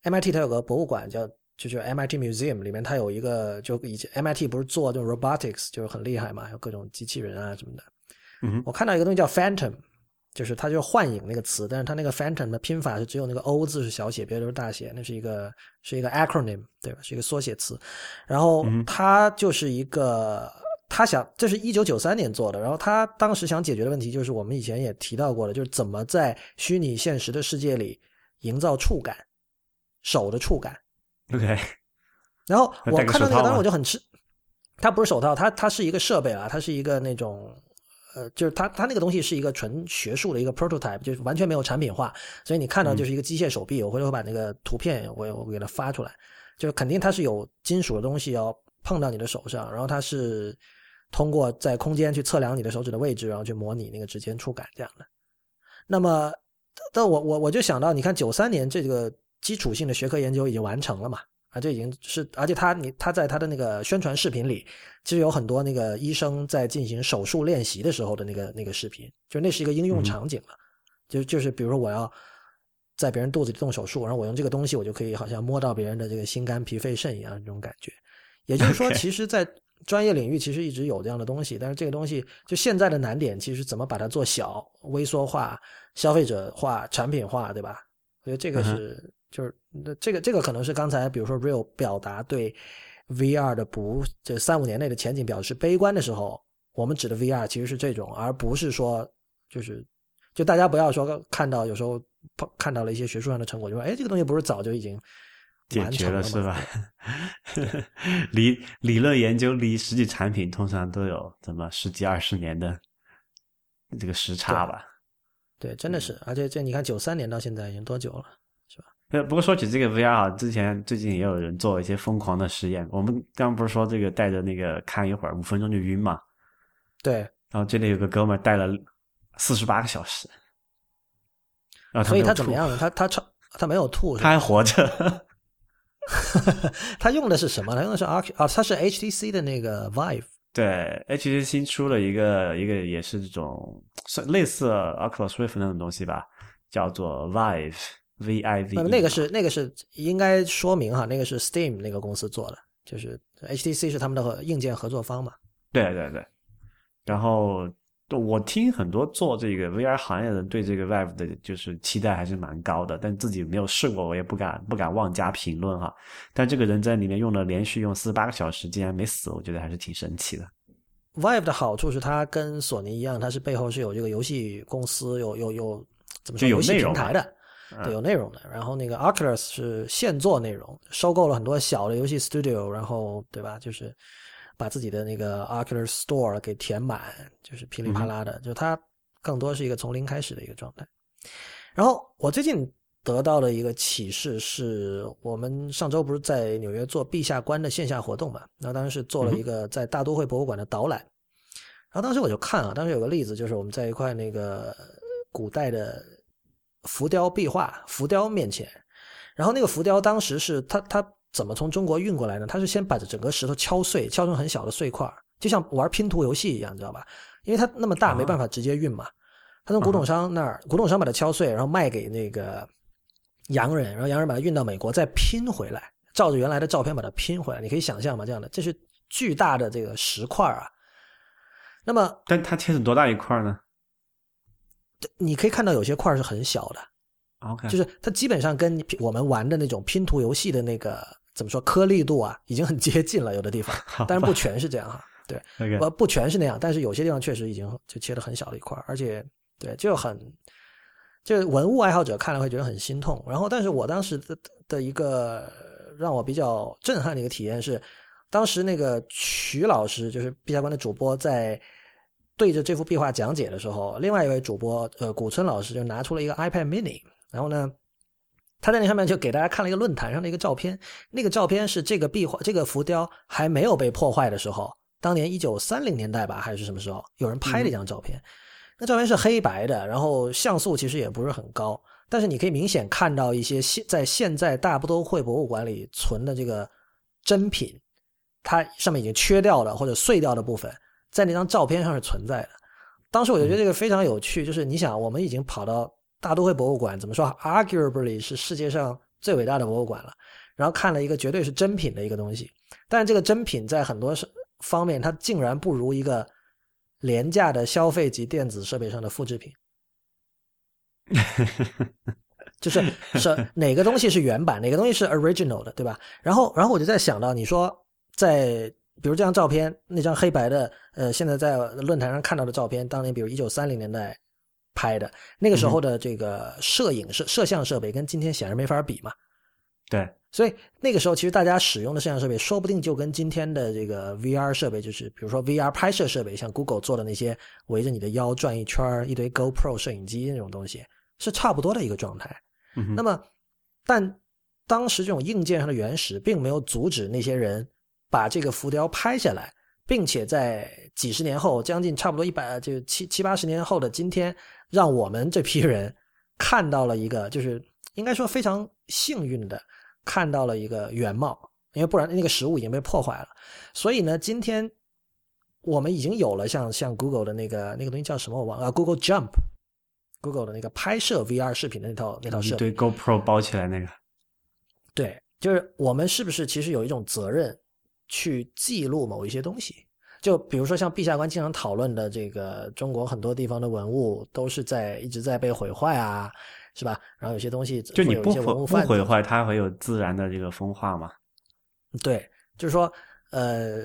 ，MIT 它有个博物馆叫。就就 MIT Museum 里面，它有一个，就以前 MIT 不是做这种 robotics 就是很厉害嘛，有各种机器人啊什么的。嗯，我看到一个东西叫 Phantom，就是它就是幻影那个词，但是它那个 Phantom 的拼法是只有那个 O 字是小写，别的都是大写，那是一个是一个 acronym，对吧？是一个缩写词。然后它就是一个，他想这是一九九三年做的，然后他当时想解决的问题就是我们以前也提到过的，就是怎么在虚拟现实的世界里营造触感，手的触感。OK，然后我看到那个，当时我就很吃。它不是手套，它它是一个设备啊，它是一个那种呃，就是它它那个东西是一个纯学术的一个 prototype，就是完全没有产品化，所以你看到就是一个机械手臂。我回头把那个图片我我给它发出来，就是肯定它是有金属的东西要碰到你的手上，然后它是通过在空间去测量你的手指的位置，然后去模拟那个指尖触感这样的。那么，但我我我就想到，你看九三年这个。基础性的学科研究已经完成了嘛？啊，这已经是，而且他你他在他的那个宣传视频里，其实有很多那个医生在进行手术练习的时候的那个那个视频，就那是一个应用场景了，就就是比如说我要在别人肚子里动手术，然后我用这个东西，我就可以好像摸到别人的这个心肝脾肺肾一样这种感觉。也就是说，其实，在专业领域其实一直有这样的东西，但是这个东西就现在的难点，其实怎么把它做小、微缩化、消费者化、产品化，对吧？我觉得这个是就是那这个这个可能是刚才比如说 Real 表达对 VR 的不这三五年内的前景表示悲观的时候，我们指的 VR 其实是这种，而不是说就是就大家不要说看到有时候看到了一些学术上的成果，就说哎这个东西不是早就已经。解决了是吧？理理论研究离实际产品通常都有怎么十几二十年的这个时差吧？对，真的是，而且这你看九三年到现在已经多久了？呃，不过说起这个 VR 啊，之前最近也有人做一些疯狂的实验。我们刚刚不是说这个带着那个看一会儿五分钟就晕嘛？对。然后这里有个哥们儿带了四十八个小时，所以他怎么样呢？他他超他没有吐，他还活着。他用的是什么？他用的是 Arc 啊，他是 HTC 的那个 Vive。对，HTC 新出了一个一个也是这种类似 Oculus Rift 那种东西吧，叫做 Vive，V I V。那个是那个是应该说明哈，那个是 Steam 那个公司做的，就是 HTC 是他们的硬件合作方嘛。对对对，然后。我听很多做这个 VR 行业的人对这个 Vive 的就是期待还是蛮高的，但自己没有试过，我也不敢不敢妄加评论哈。但这个人在里面用了连续用四十八个小时，竟然没死，我觉得还是挺神奇的。Vive 的好处是它跟索尼一样，它是背后是有这个游戏公司，有有有怎么说游戏平台的，对，有内容的。然后那个 Oculus 是现做内容，收购了很多小的游戏 Studio，然后对吧？就是。把自己的那个 Oculus Store 给填满，就是噼里啪啦的，就它更多是一个从零开始的一个状态。然后我最近得到的一个启示是，我们上周不是在纽约做陛下观的线下活动嘛？那当时是做了一个在大都会博物馆的导览。然后当时我就看啊，当时有个例子，就是我们在一块那个古代的浮雕壁画浮雕面前，然后那个浮雕当时是它它。怎么从中国运过来呢？他是先把这整个石头敲碎，敲成很小的碎块，就像玩拼图游戏一样，你知道吧？因为它那么大，没办法直接运嘛。他从古董商那儿，古董商把它敲碎，然后卖给那个洋人，然后洋人把它运到美国，再拼回来，照着原来的照片把它拼回来。你可以想象吗？这样的，这是巨大的这个石块啊。那么，但它切成多大一块呢？你可以看到有些块是很小的，OK，就是它基本上跟我们玩的那种拼图游戏的那个。怎么说颗粒度啊，已经很接近了，有的地方，但是不全是这样哈。对，不不全是那样，但是有些地方确实已经就切的很小的一块，而且对就很，就文物爱好者看了会觉得很心痛。然后，但是我当时的的一个让我比较震撼的一个体验是，当时那个曲老师就是陛下观的主播在对着这幅壁画讲解的时候，另外一位主播呃古村老师就拿出了一个 iPad Mini，然后呢。他在那上面就给大家看了一个论坛上的一个照片，那个照片是这个壁画、这个浮雕还没有被破坏的时候，当年一九三零年代吧，还是什么时候，有人拍了一张照片。那照片是黑白的，然后像素其实也不是很高，但是你可以明显看到一些现在现在大不都会博物馆里存的这个真品，它上面已经缺掉了或者碎掉的部分，在那张照片上是存在的。当时我就觉得这个非常有趣，就是你想，我们已经跑到。大都会博物馆怎么说？Arguably 是世界上最伟大的博物馆了。然后看了一个绝对是真品的一个东西，但是这个真品在很多方面，它竟然不如一个廉价的消费级电子设备上的复制品。就是是哪个东西是原版，哪个东西是 original 的，对吧？然后，然后我就在想到，你说在比如这张照片，那张黑白的，呃，现在在论坛上看到的照片，当年比如一九三零年代。拍的那个时候的这个摄影摄摄像设备跟今天显然没法比嘛，对，所以那个时候其实大家使用的摄像设备说不定就跟今天的这个 VR 设备，就是比如说 VR 拍摄设备，像 Google 做的那些围着你的腰转一圈一堆 GoPro 摄影机那种东西是差不多的一个状态。嗯那么，但当时这种硬件上的原始并没有阻止那些人把这个浮雕拍下来，并且在几十年后，将近差不多一百就七七八十年后的今天。让我们这批人看到了一个，就是应该说非常幸运的，看到了一个原貌，因为不然那个实物已经被破坏了。所以呢，今天我们已经有了像像 Google 的那个那个东西叫什么我忘了，Google Jump，Google 的那个拍摄 VR 视频的那套那套设备，对 GoPro 包起来那个。对，就是我们是不是其实有一种责任去记录某一些东西？就比如说像陛下官经常讨论的这个中国很多地方的文物都是在一直在被毁坏啊，是吧？然后有些东西就你不毁不毁坏，它会有自然的这个风化嘛？对，就是说，呃，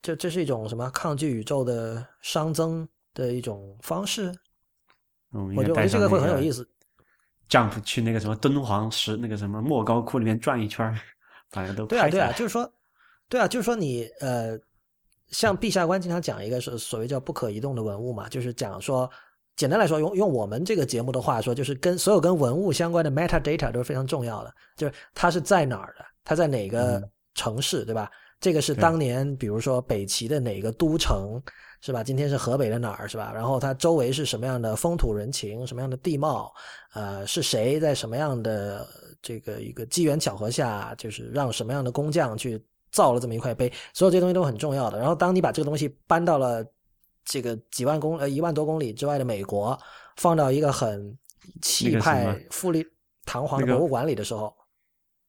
这这是一种什么抗拒宇宙的熵增的一种方式？嗯，我觉得这个会很有意思。jump 去那个什么敦煌石那个什么莫高窟里面转一圈，反正都对啊对啊，就是说，对啊，就是说你呃。像陛下官经常讲一个是所谓叫不可移动的文物嘛，就是讲说，简单来说，用用我们这个节目的话说，就是跟所有跟文物相关的 metadata 都是非常重要的，就是它是在哪儿的，它在哪个城市，对吧？这个是当年比如说北齐的哪个都城，是吧？今天是河北的哪儿，是吧？然后它周围是什么样的风土人情，什么样的地貌，呃，是谁在什么样的这个一个机缘巧合下，就是让什么样的工匠去。造了这么一块碑，所有这些东西都很重要的。然后，当你把这个东西搬到了这个几万公呃一万多公里之外的美国，放到一个很气派、富丽堂皇的博物馆里的时候，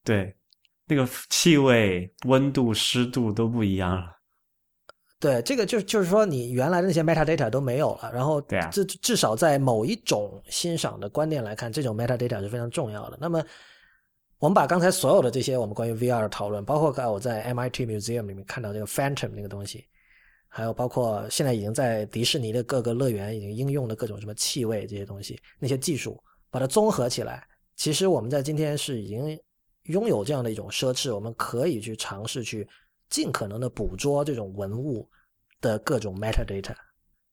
对，那个气味、温度、湿度都不一样了。对，这个就就是说，你原来的那些 metadata 都没有了。然后，对啊，至至少在某一种欣赏的观念来看，这种 metadata 是非常重要的。那么。我们把刚才所有的这些我们关于 VR 的讨论，包括我在 MIT Museum 里面看到这个 Phantom 那个东西，还有包括现在已经在迪士尼的各个乐园已经应用的各种什么气味这些东西，那些技术把它综合起来，其实我们在今天是已经拥有这样的一种奢侈，我们可以去尝试去尽可能的捕捉这种文物的各种 metadata，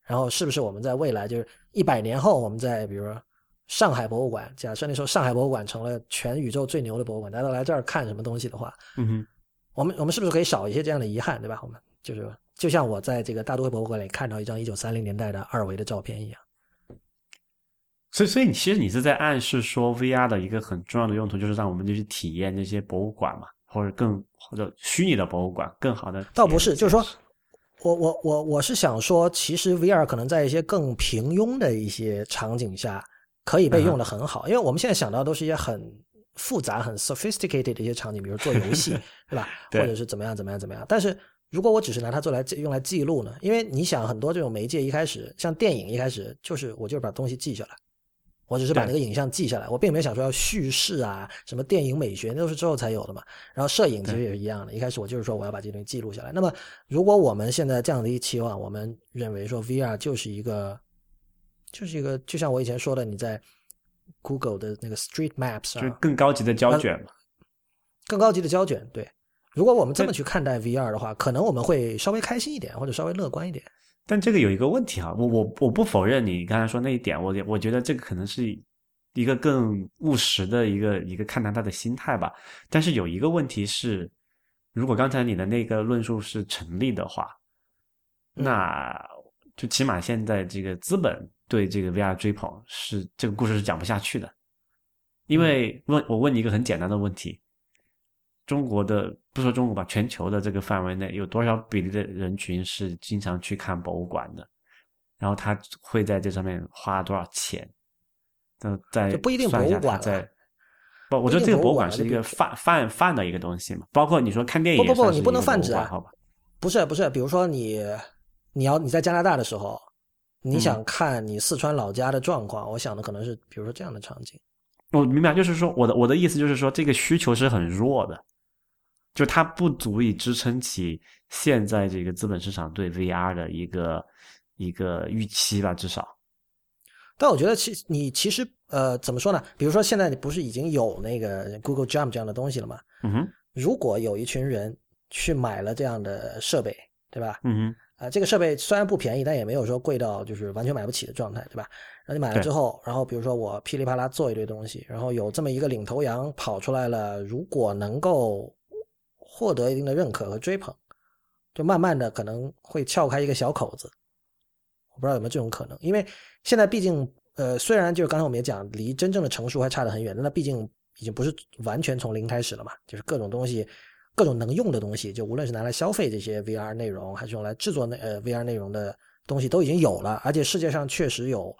然后是不是我们在未来就是一百年后，我们在比如说。上海博物馆，假设那时候上海博物馆成了全宇宙最牛的博物馆，大家都来这儿看什么东西的话，嗯哼，我们我们是不是可以少一些这样的遗憾，对吧？我们就是就像我在这个大都会博物馆里看到一张一九三零年代的二维的照片一样。所以，所以你其实你是在暗示说，VR 的一个很重要的用途就是让我们就去体验那些博物馆嘛，或者更或者虚拟的博物馆更好的。倒不是，就是说我我我我是想说，其实 VR 可能在一些更平庸的一些场景下。可以被用的很好，因为我们现在想到都是一些很复杂、很 sophisticated 的一些场景，比如做游戏，对吧？或者是怎么样、怎么样、怎么样。但是如果我只是拿它做来用来记录呢？因为你想，很多这种媒介一开始，像电影一开始就是我就是把东西记下来，我只是把那个影像记下来，我并没有想说要叙事啊，什么电影美学那都是之后才有的嘛。然后摄影其实也是一样的，一开始我就是说我要把这东西记录下来。那么如果我们现在这样的一期望，我们认为说 VR 就是一个。就是一个，就像我以前说的，你在 Google 的那个 Street Maps 上，就更高级的胶卷嘛，更高级的胶卷。对，如果我们这么去看待 VR 的话，可能我们会稍微开心一点，或者稍微乐观一点。但这个有一个问题哈，我我我不否认你刚才说那一点，我我觉得这个可能是一个更务实的一个一个看待它的心态吧。但是有一个问题是，如果刚才你的那个论述是成立的话，那就起码现在这个资本。对这个 VR 追捧是这个故事是讲不下去的，因为问我问你一个很简单的问题：中国的不说中国吧，全球的这个范围内有多少比例的人群是经常去看博物馆的？然后他会在这上面花多少钱？那在不一定博物馆在不，我觉得这个博物馆是一个泛泛泛的一个东西嘛，包括你说看电影，不不不，你不能泛指啊，好吧？不是不是，比如说你你要你在加拿大的时候。你想看你四川老家的状况，我想的可能是比如说这样的场景。我明白，就是说我的我的意思就是说，这个需求是很弱的，就它不足以支撑起现在这个资本市场对 VR 的一个一个预期吧，至少。但我觉得，其你其实呃，怎么说呢？比如说现在你不是已经有那个 Google Jump 这样的东西了吗？嗯哼。如果有一群人去买了这样的设备，对吧？嗯哼。啊，这个设备虽然不便宜，但也没有说贵到就是完全买不起的状态，对吧？然后你买了之后，然后比如说我噼里啪啦做一堆东西，然后有这么一个领头羊跑出来了，如果能够获得一定的认可和追捧，就慢慢的可能会撬开一个小口子。我不知道有没有这种可能，因为现在毕竟呃，虽然就是刚才我们也讲离真正的成熟还差得很远，但那毕竟已经不是完全从零开始了嘛，就是各种东西，各种能用的东西，就无论是拿来消费这些 VR 内容，还是用来制作那呃 VR 内容的东西，都已经有了。而且世界上确实有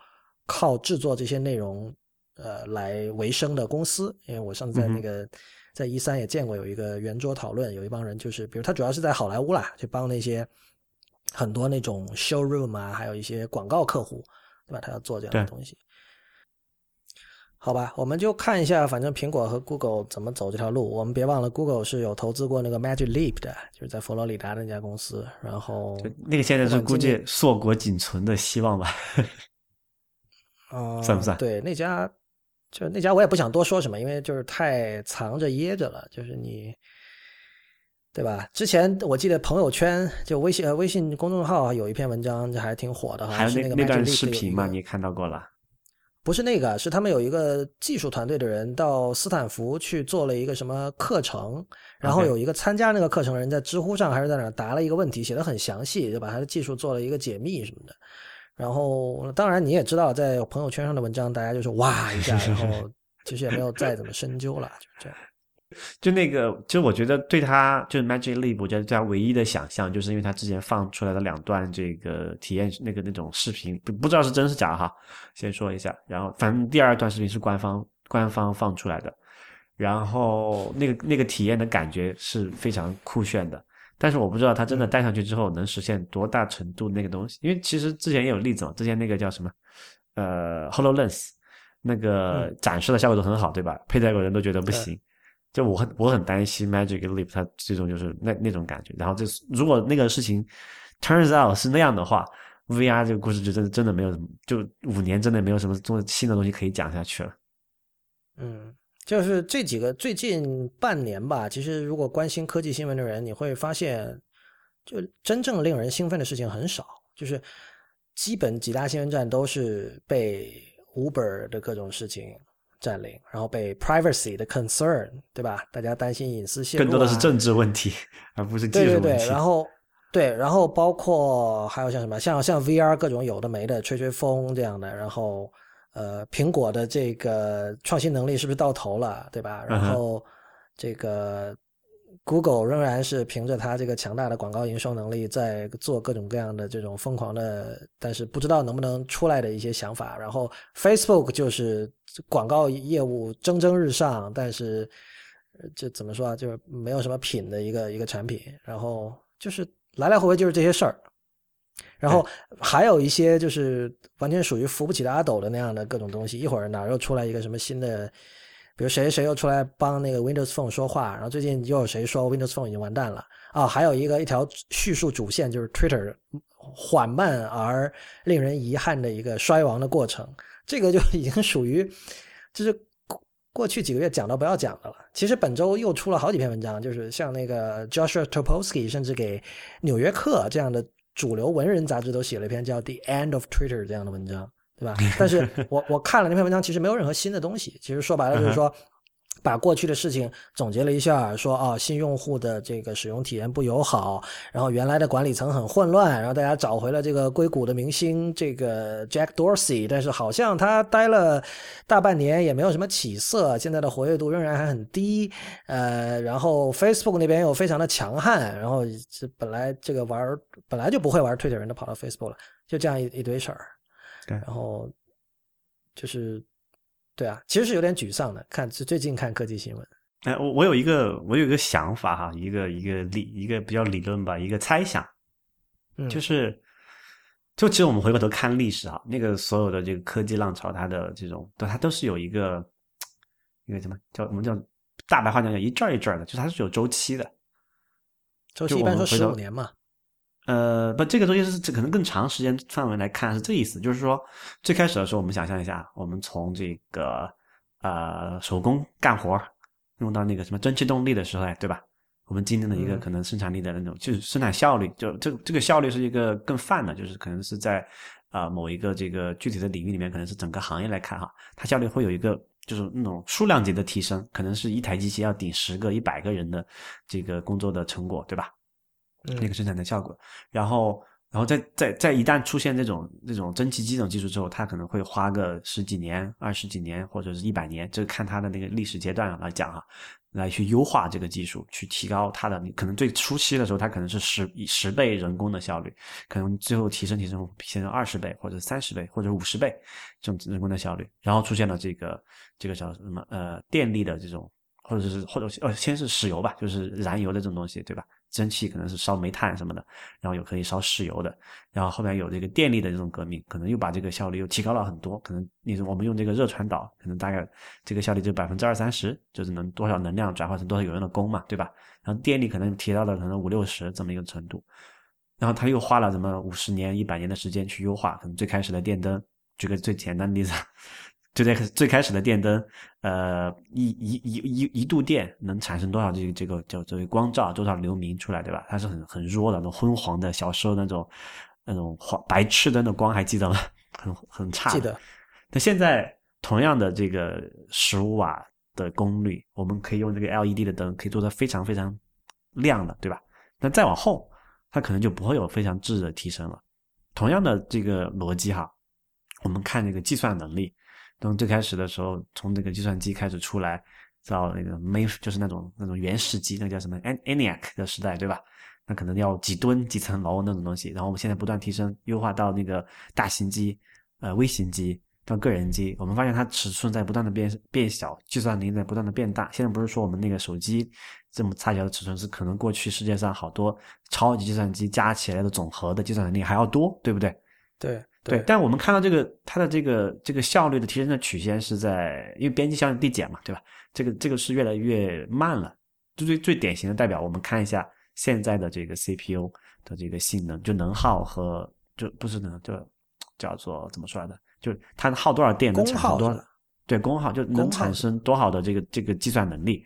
靠制作这些内容呃来为生的公司。因为我上次在那个在一三也见过有一个圆桌讨论，有一帮人就是，比如他主要是在好莱坞啦，去帮那些很多那种 showroom 啊，还有一些广告客户，对吧？他要做这样的东西。好吧，我们就看一下，反正苹果和 Google 怎么走这条路。我们别忘了，Google 是有投资过那个 Magic Leap 的，就是在佛罗里达那家公司。然后那个现在是估计硕果仅存的希望吧？啊，算不算？对，那家就那家我也不想多说什么，因为就是太藏着掖着了。就是你，对吧？之前我记得朋友圈就微信呃微信公众号有一篇文章，还挺火的，还有那那段视频嘛，你看到过了？不是那个，是他们有一个技术团队的人到斯坦福去做了一个什么课程，然后有一个参加那个课程的人在知乎上还是在哪答了一个问题，写的很详细，就把他的技术做了一个解密什么的。然后，当然你也知道，在朋友圈上的文章，大家就是哇一下，然后其实也没有再怎么深究了，就这样。就那个，其实我觉得对他就是 Magic Leap，我觉得他唯一的想象，就是因为他之前放出来的两段这个体验那个那种视频，不不知道是真是假哈。先说一下，然后反正第二段视频是官方官方放出来的，然后那个那个体验的感觉是非常酷炫的，但是我不知道他真的戴上去之后能实现多大程度那个东西，因为其实之前也有例子嘛，之前那个叫什么呃 Hololens，那个展示的效果都很好，对吧？佩戴过人都觉得不行。就我很我很担心 Magic Leap 它这种就是那那种感觉，然后这如果那个事情 turns out 是那样的话，VR 这个故事就真真的没有什么，就五年真的没有什么做新的东西可以讲下去了。嗯，就是这几个最近半年吧，其实如果关心科技新闻的人，你会发现，就真正令人兴奋的事情很少，就是基本几大新闻站都是被 Uber 的各种事情。占领，然后被 privacy 的 concern，对吧？大家担心隐私泄露，更多的是政治问题，而不是技术问题。对对对，然后对，然后包括还有像什么，像像 VR 各种有的没的，吹吹风这样的。然后呃，苹果的这个创新能力是不是到头了，对吧？然后这个。Google 仍然是凭着它这个强大的广告营收能力，在做各种各样的这种疯狂的，但是不知道能不能出来的一些想法。然后 Facebook 就是广告业务蒸蒸日上，但是这怎么说啊？就是没有什么品的一个一个产品。然后就是来来回回就是这些事儿。然后还有一些就是完全属于扶不起的阿斗的那样的各种东西。一会儿哪又出来一个什么新的？比如谁谁又出来帮那个 Windows Phone 说话，然后最近又有谁说 Windows Phone 已经完蛋了啊？还有一个一条叙述主线就是 Twitter 缓慢而令人遗憾的一个衰亡的过程，这个就 已经属于就是过去几个月讲到不要讲的了。其实本周又出了好几篇文章，就是像那个 Joshua Topolsky，甚至给《纽约客》这样的主流文人杂志都写了一篇叫《The End of Twitter》这样的文章。对吧？但是 我我看了那篇文章，其实没有任何新的东西。其实说白了就是说，把过去的事情总结了一下，说啊，新用户的这个使用体验不友好，然后原来的管理层很混乱，然后大家找回了这个硅谷的明星这个 Jack Dorsey，但是好像他待了大半年也没有什么起色，现在的活跃度仍然还很低。呃，然后 Facebook 那边又非常的强悍，然后这本来这个玩本来就不会玩 Twitter 人都跑到 Facebook 了，就这样一一堆事儿。对，然后就是，对啊，其实是有点沮丧的。看最近看科技新闻，哎，我我有一个我有一个想法哈，一个一个理一个比较理论吧，一个猜想，就是，就其实我们回过头看历史哈，那个所有的这个科技浪潮，它的这种，它都是有一个一个什么叫我们叫大白话讲叫一阵一阵的，就它是有周期的，周期一般说十五年嘛。呃，不，这个东西是这可能更长时间范围来看是这意思，就是说最开始的时候，我们想象一下，我们从这个呃手工干活用到那个什么蒸汽动力的时候，对吧？我们经历了一个可能生产力的那种，就是生产效率，就这这个效率是一个更泛的，就是可能是在啊某一个这个具体的领域里面，可能是整个行业来看哈，它效率会有一个就是那种数量级的提升，可能是一台机器要顶十个、一百个人的这个工作的成果，对吧？那个生产的效果，然后然后在在在一旦出现这种这种蒸汽机这种技术之后，它可能会花个十几年、二十几年或者是一百年，这个看它的那个历史阶段来讲啊，来去优化这个技术，去提高它的可能最初期的时候，它可能是十十倍人工的效率，可能最后提升提升提升二十倍或者三十倍或者五十倍这种人工的效率，然后出现了这个这个叫什么呃电力的这种。或者是或者呃，先是石油吧，就是燃油的这种东西，对吧？蒸汽可能是烧煤炭什么的，然后有可以烧石油的，然后后面有这个电力的这种革命，可能又把这个效率又提高了很多。可能你我们用这个热传导，可能大概这个效率就百分之二三十，就是能多少能量转化成多少有用的功嘛，对吧？然后电力可能提到了可能五六十这么一个程度，然后他又花了什么五十年、一百年的时间去优化。可能最开始的电灯，举个最简单的例子。就在最开始的电灯，呃，一一一一一度电能产生多少这个这个叫作为光照多少流明出来，对吧？它是很很弱的，那种昏黄的，小时候那种那种黄白炽灯的光还记得吗？很很差。记得。那现在同样的这个十五瓦的功率，我们可以用这个 LED 的灯可以做的非常非常亮的，对吧？那再往后，它可能就不会有非常质的提升了。同样的这个逻辑哈，我们看这个计算能力。从最开始的时候，从那个计算机开始出来，到那个没就是那种那种原始机，那叫什么 ENIAC 的时代，对吧？那可能要几吨几层楼那种东西。然后我们现在不断提升，优化到那个大型机、呃微型机到个人机，我们发现它尺寸在不断的变变小，计算能力在不断的变大。现在不是说我们那个手机这么差小的尺寸是可能过去世界上好多超级计算机加起来的总和的计算能力还要多，对不对？对。对，但我们看到这个它的这个这个效率的提升的曲线是在，因为边际效应递减嘛，对吧？这个这个是越来越慢了。就最最典型的代表，我们看一下现在的这个 CPU 的这个性能，就能耗和就不是能就叫做怎么说来的？就是它耗多少电能产生多少？对，功耗就能产生多少的这个这个计算能力。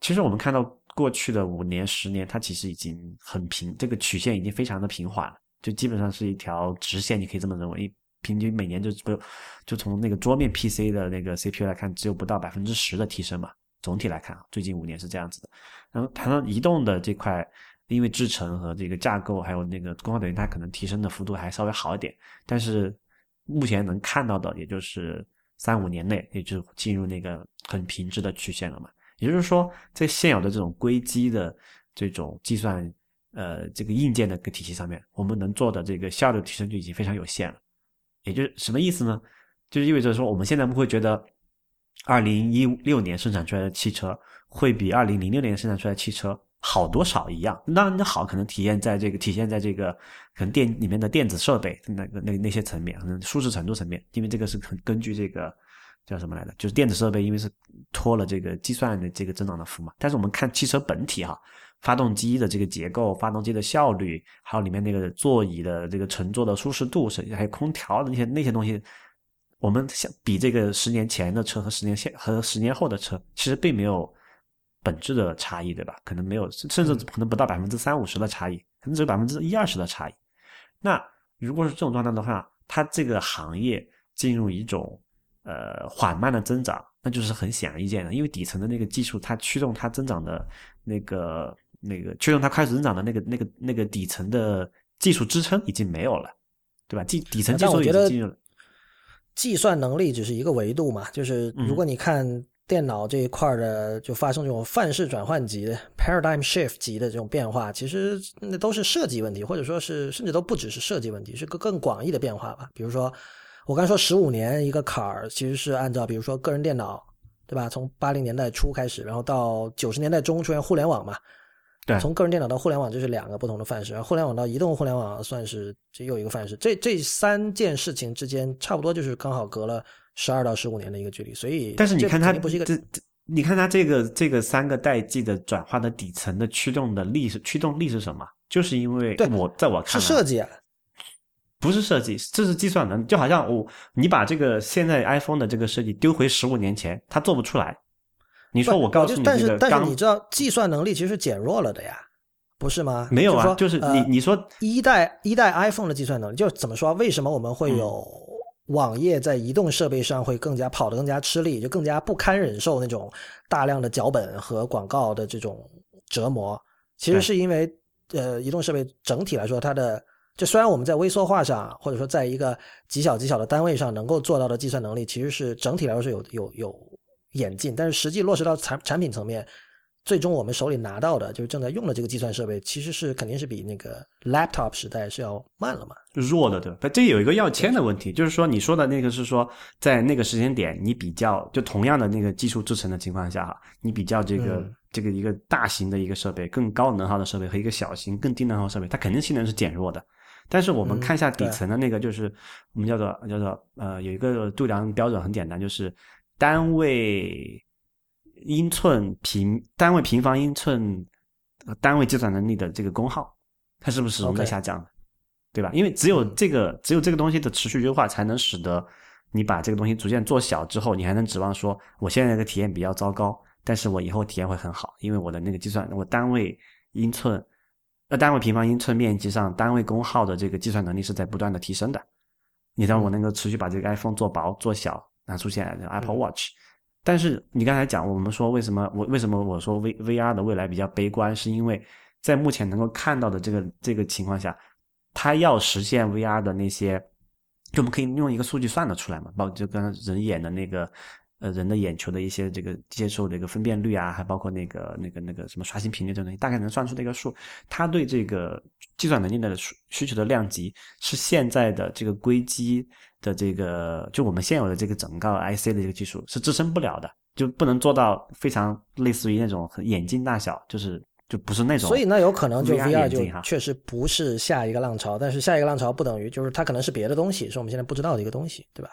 其实我们看到过去的五年、十年，它其实已经很平，这个曲线已经非常的平缓了。就基本上是一条直线，你可以这么认为，平均每年就不就从那个桌面 PC 的那个 CPU 来看，只有不到百分之十的提升嘛。总体来看啊，最近五年是这样子的。然后谈到移动的这块，因为制程和这个架构还有那个功耗等于它可能提升的幅度还稍微好一点。但是目前能看到的，也就是三五年内，也就进入那个很平直的曲线了嘛。也就是说，在现有的这种硅基的这种计算。呃，这个硬件的个体系上面，我们能做的这个效率提升就已经非常有限了。也就是什么意思呢？就是意味着说，我们现在不会觉得，二零一六年生产出来的汽车会比二零零六年生产出来的汽车好多少一样。那，好可能体现在这个体现在这个可能电里面的电子设备那个那那些层面，可能舒适程度层面，因为这个是根根据这个叫什么来的，就是电子设备，因为是托了这个计算的这个增长的福嘛。但是我们看汽车本体哈。发动机的这个结构、发动机的效率，还有里面那个座椅的这个乘坐的舒适度，甚至还有空调的那些那些东西，我们相比这个十年前的车和十年前和十年后的车，其实并没有本质的差异，对吧？可能没有，甚至可能不到百分之三五十的差异，可能只有百分之一二十的差异。那如果是这种状态的话，它这个行业进入一种呃缓慢的增长，那就是很显而易见的，因为底层的那个技术它驱动它增长的那个。那个驱动它快速增长的那个、那个、那个底层的技术支撑已经没有了，对吧？底底层技术已经进入了。计算能力只是一个维度嘛，就是如果你看电脑这一块的，就发生这种范式转换级的 paradigm shift 级的这种变化，其实那都是设计问题，或者说是甚至都不只是设计问题，是个更广义的变化吧。比如说我刚说十五年一个坎儿，其实是按照比如说个人电脑，对吧？从八零年代初开始，然后到九十年代中出现互联网嘛。对，从个人电脑到互联网，这是两个不同的范式。互联网到移动互联网，算是这又一个范式。这这三件事情之间，差不多就是刚好隔了十二到十五年的一个距离。所以，但是你看它不是一个，这这，你看它这个这个三个代际的转化的底层的驱动的力是驱动力是什么？就是因为我在我看是设计啊，不是设计，这是计算能力。就好像我你把这个现在 iPhone 的这个设计丢回十五年前，它做不出来。你说我告诉你，但是但是你知道计算能力其实减弱了的呀，不是吗？没有啊，就是你你说一代一代 iPhone 的计算能力，就怎么说？为什么我们会有网页在移动设备上会更加跑得更加吃力，就更加不堪忍受那种大量的脚本和广告的这种折磨？其实是因为呃，移动设备整体来说它的就虽然我们在微缩化上，或者说在一个极小极小的单位上能够做到的计算能力，其实是整体来说是有有有演进，但是实际落实到产产品层面，最终我们手里拿到的就是正在用的这个计算设备，其实是肯定是比那个 laptop 时代是要慢了嘛。弱的，对吧？这有一个要签的问题，就是说你说的那个是说，在那个时间点，你比较就同样的那个技术制成的情况下哈，你比较这个、嗯这个一个大型的一个设备、更高能耗的设备和一个小型更低能耗设备，它肯定性能是减弱的。但是我们嗯看一下底层的那个，就是、我们叫做叫做呃，有一个度量标准很简单，就是单位英寸平单位平方英寸呃单位计算能力的这个功耗，它是不是始终在下降的？对吧？因为只有这个、只有这个东西的持续优化，才能使得你把这个东西逐渐做小之后，你还能指望说，我现在这个体验比较糟糕，但是我以后体验会很好，因为我的那个计算，我单位英寸，呃，单位平方英寸面积上单位功耗的这个计算能力是在不断的提升的。你让我能够持续把这个 iPhone 做薄做小，那出现 Apple Watch。但是你刚才讲，我们说为什么我为什么我说 V VR 的未来比较悲观，是因为在目前能够看到的这个这个情况下，它要实现 VR 的那些，就我们可以用一个数据算得出来嘛，包括就刚刚人眼的那个呃人的眼球的一些这个接受的一个分辨率啊，还包括那个那个那个什么刷新频率这种东西，大概能算出的一个数。它对这个计算能力的需需求的量级是现在的这个硅基的这个就我们现有的这个整个 IC 的这个技术是支撑不了的，就不能做到非常类似于那种很眼镜大小，就是就不是那种。所以那有可能就 VR 就确实不是下一个浪潮，但是下一个浪潮不等于就是它可能是别的东西，是我们现在不知道的一个东西，对吧？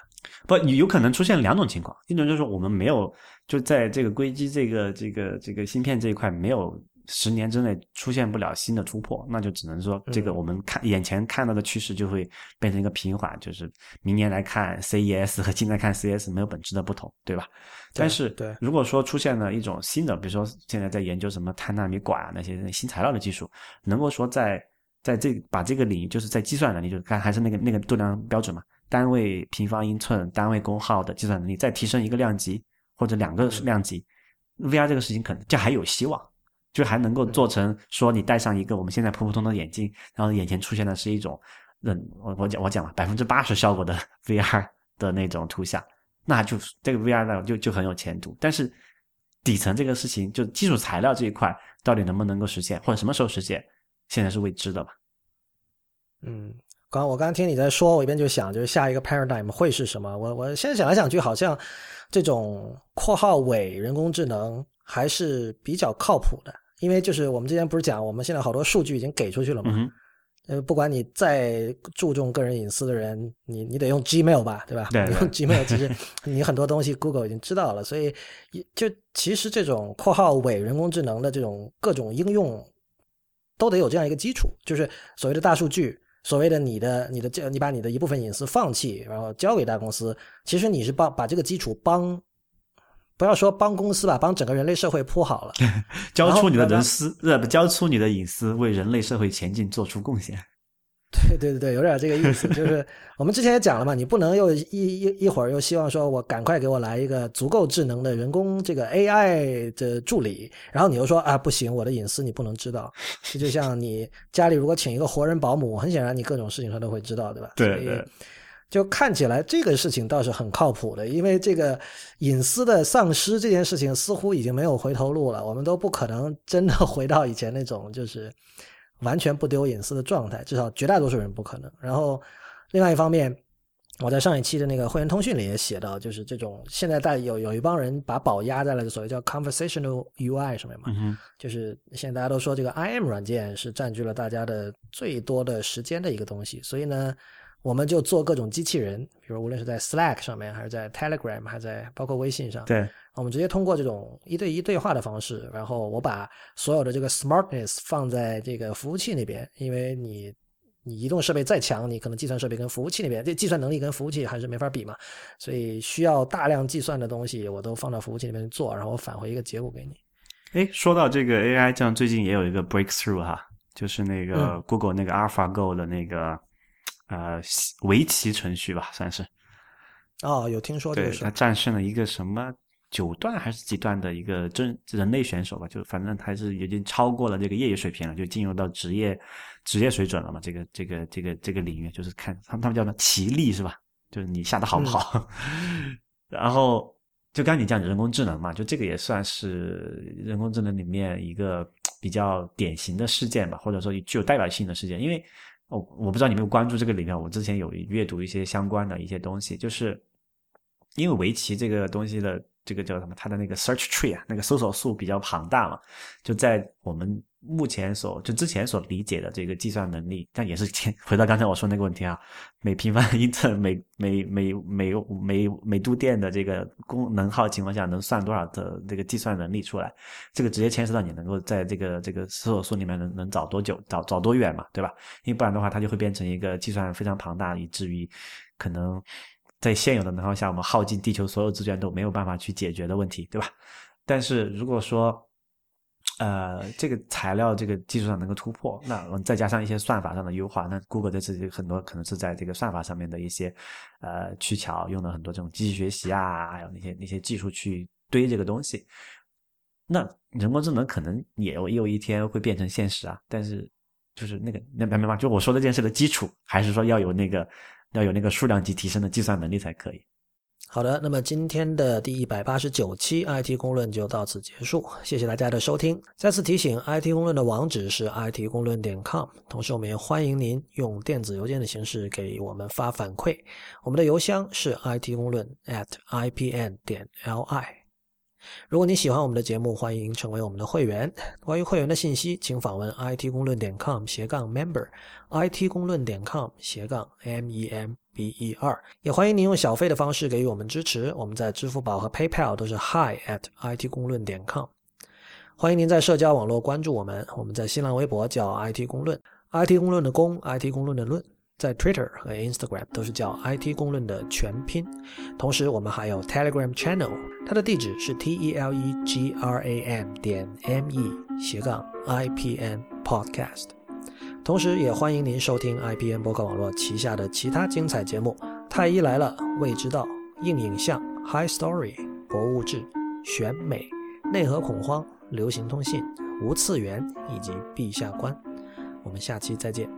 不，你有可能出现两种情况，一种就是我们没有就在这个硅基这个这个这个芯片这一块没有十年之内出现不了新的突破，那就只能说这个嗯我们看、眼前看到的趋势就会变成一个平缓，就是明年来看 CES 和今年看 CES 没有本质的不同，对吧？但是对如果说出现了一种新的，比如说现在在研究什么碳纳米管啊那些新材料的技术，能够说在在这把这个领域，就是在计算能力，就是看还是那个那个度量标准嘛，单位平方英寸、单位功耗的计算能力，再提升一个量级或者两个量级、v r 这个事情可能就还有希望，就还能够做成说你戴上一个我们现在普普通通的眼镜，然后眼前出现的是一种，嗯，我我讲我讲了百分之八十效果的 VR 的那种图像，那就这个 VR 呢就就很有前途，但是底层这个事情，就基础材料这一块到底能不能够实现，或者什么时候实现，现在是未知的吧。嗯，刚我刚刚听你在说，我一边就想，就是下一个 paradigm 会是什么？我我现在想来想去，好像这种括号伪人工智能还是比较靠谱的，因为就是我们之前不是讲，我们现在好多数据已经给出去了嘛。嗯，呃，不管你再注重个人隐私的人，你你得用 Gmail 吧，对吧？对你用 Gmail，其实 你很多东西 Google 已经知道了，所以就其实这种括号伪人工智能的这种各种应用，都得有这样一个基础，就是所谓的大数据，所谓的你的你的这你把你的一部分隐私放弃，然后交给大公司，其实你是帮把这个基础帮。不要说帮公司吧，帮整个人类社会铺好了。交出你的人私，交出你的隐私，为人类社会前进做出贡献。对对对对，有点这个意思，就是我们之前也讲了嘛，你不能又一一一会儿又希望说我赶快给我来一个足够智能的人工这个 AI 的助理，然后你又说啊不行，我的隐私你不能知道。这就像你家里如果请一个活人保姆，很显然你各种事情他都会知道，对吧？对对就看起来这个事情倒是很靠谱的，因为这个隐私的丧失这件事情似乎已经没有回头路了，我们都不可能真的 回到以前那种就是完全不丢隐私的状态，至少绝大多数人不可能。然后另外一方面，我在上一期的那个会员通讯里也写到，就是这种现在大有有一帮人把宝压在了所谓叫 conversational UI 上面嘛，嗯，就是现在大家都说这个 IM 软件是占据了大家的最多的时间的一个东西，所以呢，我们就做各种机器人，比如无论是在 Slack 上面，还是在 Telegram，还是在包括微信上，对，我们直接通过这种一对一对话的方式，然后我把所有的这个 smartness 放在这个服务器那边，因为你你移动设备再强，你可能计算设备跟服务器那边这计算能力跟服务器还是没法比嘛，所以需要大量计算的东西，我都放到服务器里面做，然后我返回一个结果给你。哎，说到这个 AI，这样最近也有一个 breakthrough 哈，就是那个嗯 Google 那个 AlphaGo 的那个呃围棋程序吧，算是，哦，有听说这对，个事它战胜了一个什么九段还是几段的一个真人类选手吧，就反正还是已经超过了这个业余水平了，就进入到职业职业水准了嘛。这个这个这个这个领域，就是看他们他们叫什么棋力是吧？就是你下的好不好。然后就刚你讲人工智能嘛，就这个也算是人工智能里面一个比较典型的事件吧，或者说具有代表性的事件。因为哦我不知道你有没有关注这个里面，我之前有阅读一些相关的一些东西，就是因为围棋这个东西的。这个叫什么？它的那个 search tree 啊，那个搜索数比较庞大嘛，就在我们目前所就之前所理解的这个计算能力，但也是回到刚才我说那个问题啊，每平方英寸每每每每每每度电的这个功能耗情况下，能算多少的这个计算能力出来？这个直接牵涉到你能够在这个这个搜索数里面能能找多久，找找多远嘛，对吧？因为不然的话，它就会变成一个计算非常庞大，以至于可能。在现有的能耗下，我们耗尽地球所有资源都没有办法去解决的问题，对吧？但是如果说，呃，这个材料这个技术上能够突破，那我们再加上一些算法上的优化，那 Google 在这次很多可能是在这个算法上面的一些呃取巧，用了很多这种机器学习啊，还有那些那些技术去堆这个东西。那人工智能可能也有有一天会变成现实啊，但是就是那个那明白吗？就我说这件事的基础，还是说要有那个。要有那个数量级提升的计算能力才可以。好的，那么今天的第一百八十九期 IT 公论就到此结束，谢谢大家的收听。再次提醒，IT 公论的网址是 IT 公论点 com，同时我们也欢迎您用电子邮件的形式给我们发反馈，我们的邮箱是 IT 公论 at ipn 点 li。如果你喜欢我们的节目，欢迎成为我们的会员。关于会员的信息，请访问 it 公论点 com 斜杠 member，it 公论点 com 斜杠 m e m b e r。也欢迎您用小费的方式给予我们支持。我们在支付宝和 PayPal 都是 hi at it 公论点 com。欢迎您在社交网络关注我们。我们在新浪微博叫 it 公论，it 公论的公，it 公论的论。在 Twitter 和 Instagram 都是叫 IT 公论的全拼，同时我们还有 Telegram Channel，它的地址是 T E L E G R A M 点 M E 斜杠 I P N Podcast，同时也欢迎您收听 I P N 博客网络旗下的其他精彩节目：太医来了、未知道、硬影像、High Story、博物志、选美、内核恐慌、流行通信、无次元以及陛下观。我们下期再见。